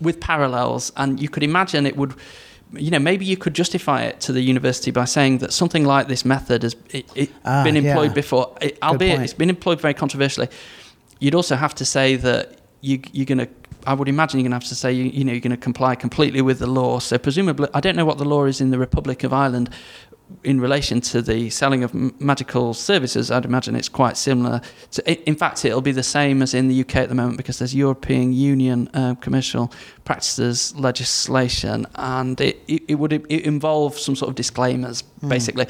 with parallels, and you could imagine it would, you know, maybe you could justify it to the university by saying that something like this method has it, it Ah, been employed yeah. before, it, albeit it's been employed very controversially. You'd also have to say that you, you're going to. I would imagine you're going to have to say you, you know you're going to comply completely with the law. So presumably, I don't know what the law is in the Republic of Ireland in relation to the selling of magical services, I'd imagine it's quite similar. To, in fact, it'll be the same as in the UK at the moment because there's European Union uh, commercial practices legislation, and it, it, it would it involve some sort of disclaimers, basically.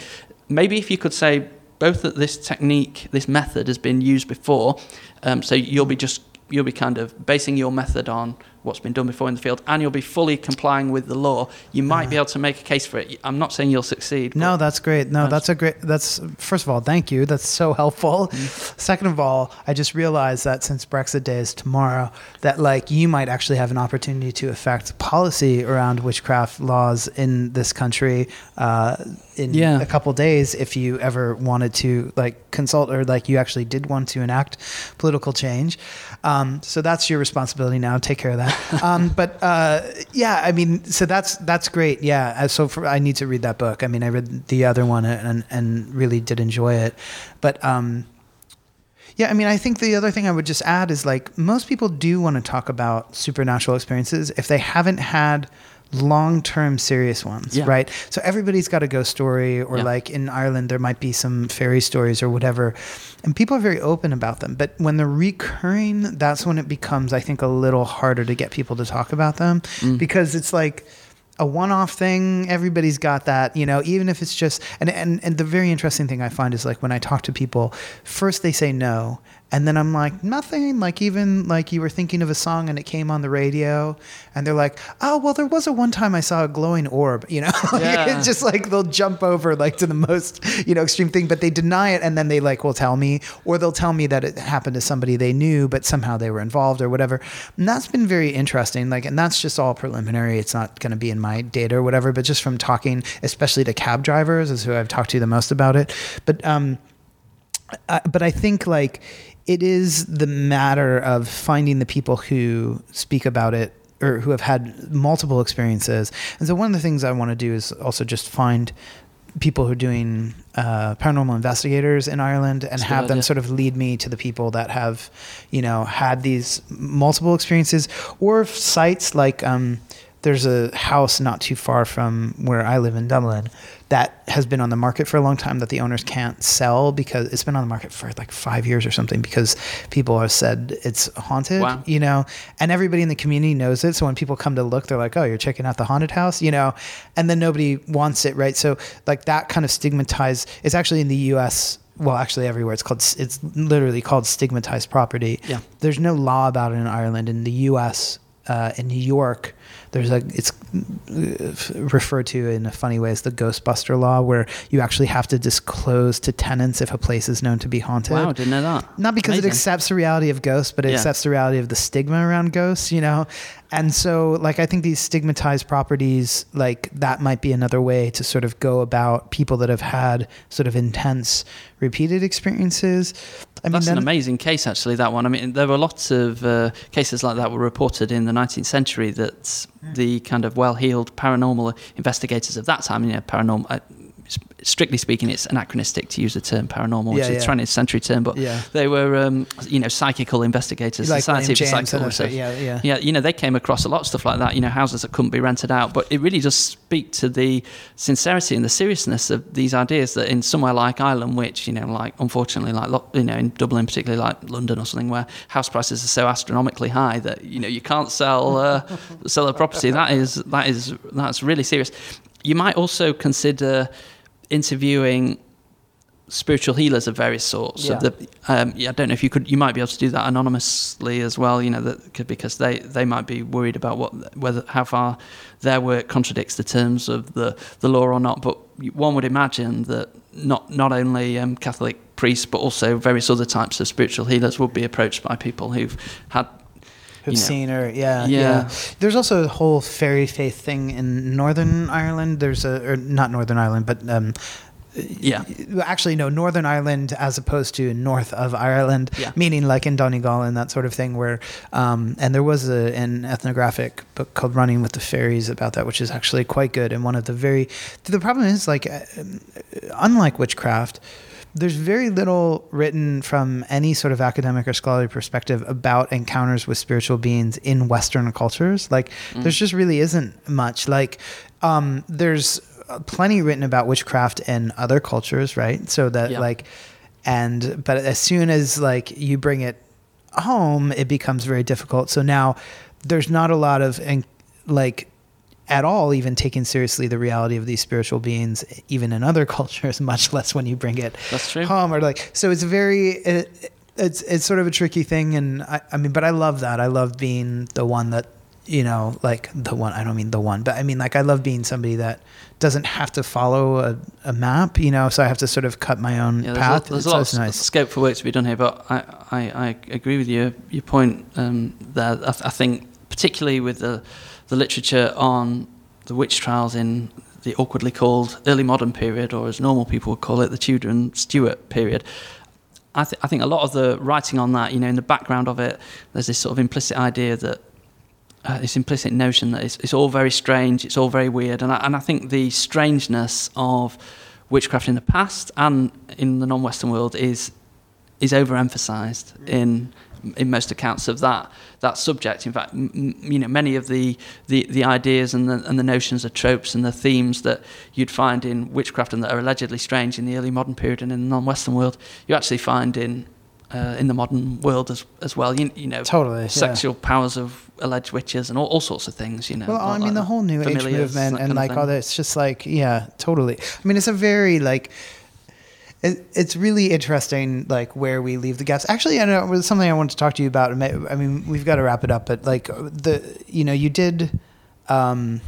Maybe if you could say both that this technique, this method has been used before, um, so you'll be just you'll be kind of basing your method on what's been done before in the field, and you'll be fully complying with the law. You might be able to make a case for it. I'm not saying you'll succeed. No, that's great. No, That's- that's a great. That's first of all, thank you. That's so helpful. Second of all, I just realized that since Brexit Day is tomorrow, that like you might actually have an opportunity to affect policy around witchcraft laws in this country uh, in Yeah. a couple days if you ever wanted to like consult or like you actually did want to enact political change. Um, so that's your responsibility now. Take care of that. um, but uh, yeah, I mean, so that's that's great. Yeah. Uh, So for, I need to read that book. I mean, I read the other one and and really did enjoy it. But um, yeah, I mean, I think the other thing I would just add is like most people do want to talk about supernatural experiences if they haven't had long term serious ones, Yeah. right? So everybody's got a ghost story, or Yeah. like in Ireland, there might be some fairy stories or whatever. And people are very open about them. But when they're recurring, that's when it becomes, I think, a little harder to get people to talk about them Mm. because it's like, a one-off thing everybody's got that you know even if it's just and, and and the very interesting thing i find is like when i talk to people first they say no And then I'm like, nothing. Like even like you were thinking of a song and it came on the radio, and they're like, oh well, there was a one time I saw a glowing orb. You know, Yeah. it's just like they'll jump over like to the most you know extreme thing, but they deny it, and then they like will tell me, or they'll tell me that it happened to somebody they knew, but somehow they were involved or whatever. And that's been very interesting. Like, and that's just all preliminary. It's not going to be in my data or whatever, but just from talking, especially to cab drivers, is who I've talked to the most about it. But um, uh, but I think like it is the matter of finding the people who speak about it or who have had multiple experiences. And so one of the things I want to do is also just find people who are doing uh, paranormal investigators in Ireland and That's have them sort of lead me to the people that have, you know, had these multiple experiences or sites like um, there's a house not too far from where I live in Dublin that has been on the market for a long time that the owners can't sell because it's been on the market for like five years or something because people have said it's haunted, Wow. you know, and everybody in the community knows it. So when people come to look, they're like, oh, you're checking out the haunted house, you know, and then nobody wants it, right? So like that kind of stigmatized, it's actually in the US. Well, actually, everywhere it's called. It's literally called stigmatized property. Yeah. There's no law about it in Ireland. In the U.S., uh, in New York, there's a. It's uh, referred to in a funny way as the Ghostbuster law, where you actually have to disclose to tenants if a place is known to be haunted. Wow, didn't know that. Not because it accepts the reality of ghosts, but it Yeah. accepts the reality of the stigma around ghosts, you know? And so, like, I think these stigmatized properties, like, that might be another way to sort of go about people that have had sort of intense, repeated experiences. I mean, That's then- an amazing case, actually. That one. I mean, there were lots of uh, cases like that were reported in the 19th century. That the kind of well-heeled paranormal investigators of that time, you know, paranormal. Uh, Strictly speaking, it's anachronistic to use the term paranormal, which Yeah, is a 20th century term. But they were, um, you know, psychical investigators, like Society of Psychical Research. yeah, yeah. Yeah, you know, they came across a lot of stuff like that, you know, houses that couldn't be rented out. But it really does speak to the sincerity and the seriousness of these ideas that in somewhere like Ireland, which, you know, like, unfortunately, like, you know, in Dublin, particularly like London or something, where house prices are so astronomically high that, you know, you can't sell, uh, sell a property. That is, that is, that's really serious. You might also consider interviewing spiritual healers of various sorts. Yeah. So the, um, yeah, I don't know if you could. You might be able to do that anonymously as well. You know, that could, because they, they might be worried about what whether how far their work contradicts the terms of the, the law or not. But one would imagine that not not only um, Catholic priests but also various other types of spiritual healers would be approached by people who've had. Who've you know, seen her. Yeah, Yeah. yeah, There's also a whole fairy faith thing in Northern Ireland. There's a, or not Northern Ireland, but um, Yeah. actually no, Northern Ireland as opposed to north of Ireland, Yeah. meaning like in Donegal and that sort of thing. Where, um, and there was a, an ethnographic book called Running with the Fairies about that, which is actually quite good. And one of the very, the problem is like, uh, unlike witchcraft, there's very little written from any sort of academic or scholarly perspective about encounters with spiritual beings in Western cultures. Like, there's just really isn't much. Like, um, there's plenty written about witchcraft in other cultures, right? So that Yeah. like, and but as soon as like you bring it home, it becomes very difficult. So now there's not a lot of like at all even taking seriously the reality of these spiritual beings even in other cultures much less when you bring it That's true. home or like so it's very it, it's it's sort of a tricky thing and I, I mean but i love that i love being the one that you know like the one i don't mean the one but i mean like i love being somebody that doesn't have to follow a, a map you know so i have to sort of cut my own Yeah, there's, path a, there's so a lot it's of nice scope for work to be done here, but I, I, I agree with you. Your point um, there. I, I think particularly with the the literature on the witch trials in the awkwardly called early modern period, or as normal people would call it, the Tudor and Stuart period. I, th- I think a lot of the writing on that, you know, in the background of it, there's this sort of implicit idea that uh, this implicit notion that it's, it's all very strange, it's all very weird, and I, and I think the strangeness of witchcraft in the past and in the non-Western world is is overemphasized in in most accounts of that that subject. In fact, m- you know, many of the, the, the ideas and the, and the notions, the tropes and the themes that you'd find in witchcraft and that are allegedly strange in the early modern period and in the non-Western world, you actually find in uh, in the modern world as as well. You, you know, Totally, yeah. sexual powers of alleged witches and all, all sorts of things. You know, Well, I like mean, the whole New Age movement and like all that, it's just like, yeah, totally. I mean, it's a very like, it, it's really interesting, like where we leave the gaps. Actually, I know it was something I wanted to talk to you about. I mean, we've got to wrap it up, but like the, you know, you did. Um,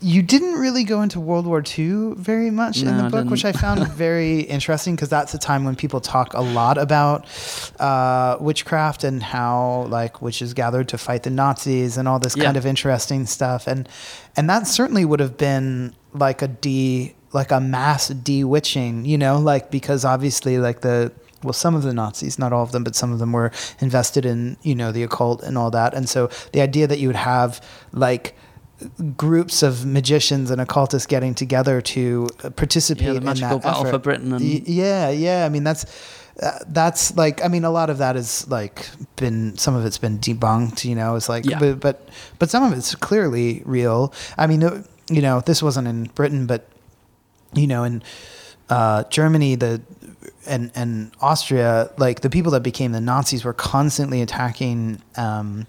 you didn't really go into World War II very much No, in the I book, which I found very interesting because that's a time when people talk a lot about uh, witchcraft and how like witches gathered to fight the Nazis and all this Yeah. kind of interesting stuff, and and that certainly would have been like a de like a mass de-witching, you know, like because obviously like the well, some of the Nazis, not all of them, but some of them were invested in, you know, the occult and all that. And so the idea that you would have like groups of magicians and occultists getting together to participate Yeah, the in magical that battle effort. for Britain and- yeah, yeah. I mean, that's uh, that's like I mean, a lot of that is like been some of it's been debunked. You know, it's like Yeah. but but but some of it's clearly real. I mean, uh, you know, this wasn't in Britain, but you know, in uh, Germany, the and and Austria, like the people that became the Nazis were constantly attacking um,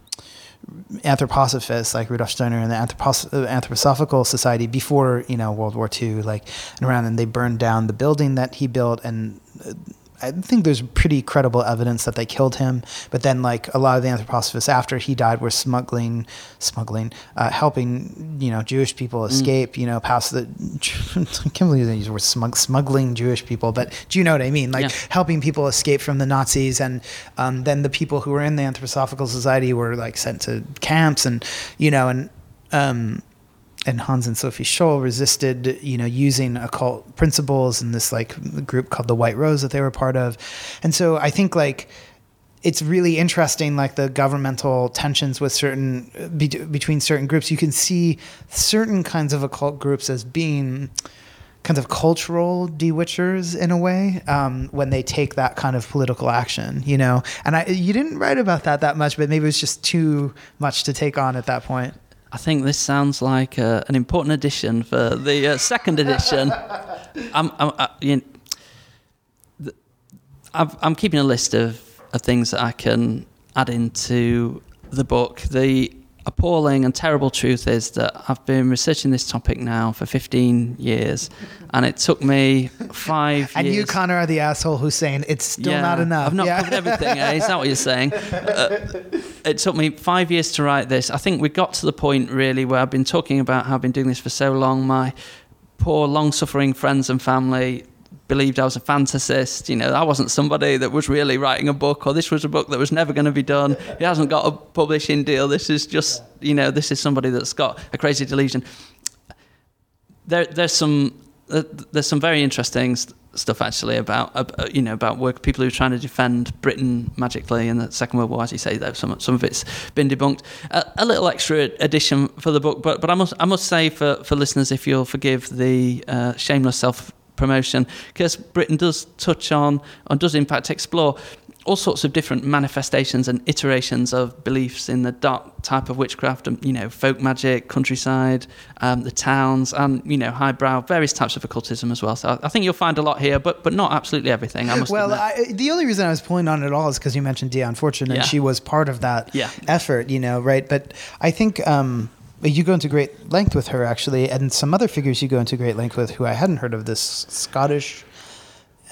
anthroposophists like Rudolf Steiner and the Anthropos- uh, Anthroposophical Society before you know World War II, like and around, and they burned down the building that he built and. I think there's pretty credible evidence that they killed him, but then like a lot of the anthroposophists after he died were smuggling, smuggling, uh, helping you know Jewish people escape, you know, past the. I can't believe they use the word smug, smuggling Jewish people, but do you know what I mean? Like Yeah. helping people escape from the Nazis, and um, then the people who were in the Anthroposophical Society were like sent to camps, and you know, and um, and Hans and Sophie Scholl resisted, you know, using occult principles in this like group called the White Rose that they were part of, and so I think like it's really interesting like the governmental tensions with certain be, between certain groups. You can see certain kinds of occult groups as being kinds of cultural dewitchers in a way um, when they take that kind of political action you know? And I you didn't write about that that much but maybe it was just too much to take on at that point I think this sounds like uh, an important addition for the uh, second edition. I'm, I'm, I, you know, th- I've, I'm keeping a list of, of things that I can add into the book. The appalling and terrible truth is that I've been researching this topic now for 15 years, and it took me five and years. you Conner are the asshole who's saying it's still Yeah, not enough I've not yeah. covered everything. eh? Is that what you're saying? Uh, it took me five years to write this. I think we got to the point really where I've been talking about how I've been doing this for so long. My poor, long-suffering friends and family believed I was a fantasist. You know, I wasn't somebody that was really writing a book, or this was a book that was never going to be done. It hasn't got a publishing deal. This is just, you know, this is somebody that's got a crazy delusion. There, there's some, uh, there's some very interesting st- stuff actually about, uh, you know, about work people who are trying to defend Britain magically in the Second World War. As you say, though, some some of it's been debunked. A little extra addition for the book, but but I must I must say for for listeners, if you'll forgive the uh, shameless self promotion, Cursed Britain does touch on and does in fact explore all sorts of different manifestations and iterations of beliefs in the dark type of witchcraft, and you know, folk magic, countryside, um, the towns, and you know, highbrow, various types of occultism as well. So I, think you'll find a lot here, but but not absolutely everything. I must well. I, the only reason I was pulling on it all is because you mentioned Dion Fortune, and Yeah. she was part of that Yeah. effort, you know, right? But I think um, you go into great length with her, actually, and some other figures you go into great length with who I hadn't heard of. This Scottish.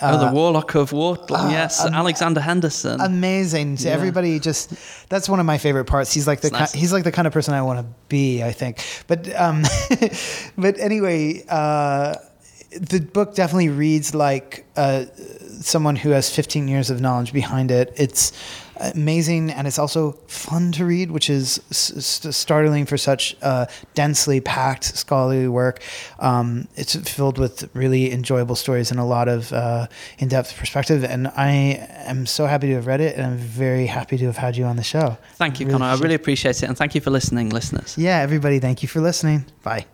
oh, the uh, Warlock of Wartland, yes, um, Alexander Henderson. amazing. Yeah. Everybody just that's one of my favorite parts. He's like the ki- nice. he's like the kind of person I want to be. I think. But um, but anyway, uh, the book definitely reads like uh, someone who has 15 years of knowledge behind it. It's amazing and it's also fun to read, which is startling for such uh, densely packed scholarly work. Um, it's filled with really enjoyable stories and a lot of uh, in-depth perspective. And I am so happy to have read it, and I'm very happy to have had you on the show. Thank you, Really Conner. I really appreciate it, and thank you for listening, listeners. Yeah, everybody, thank you for listening. Bye.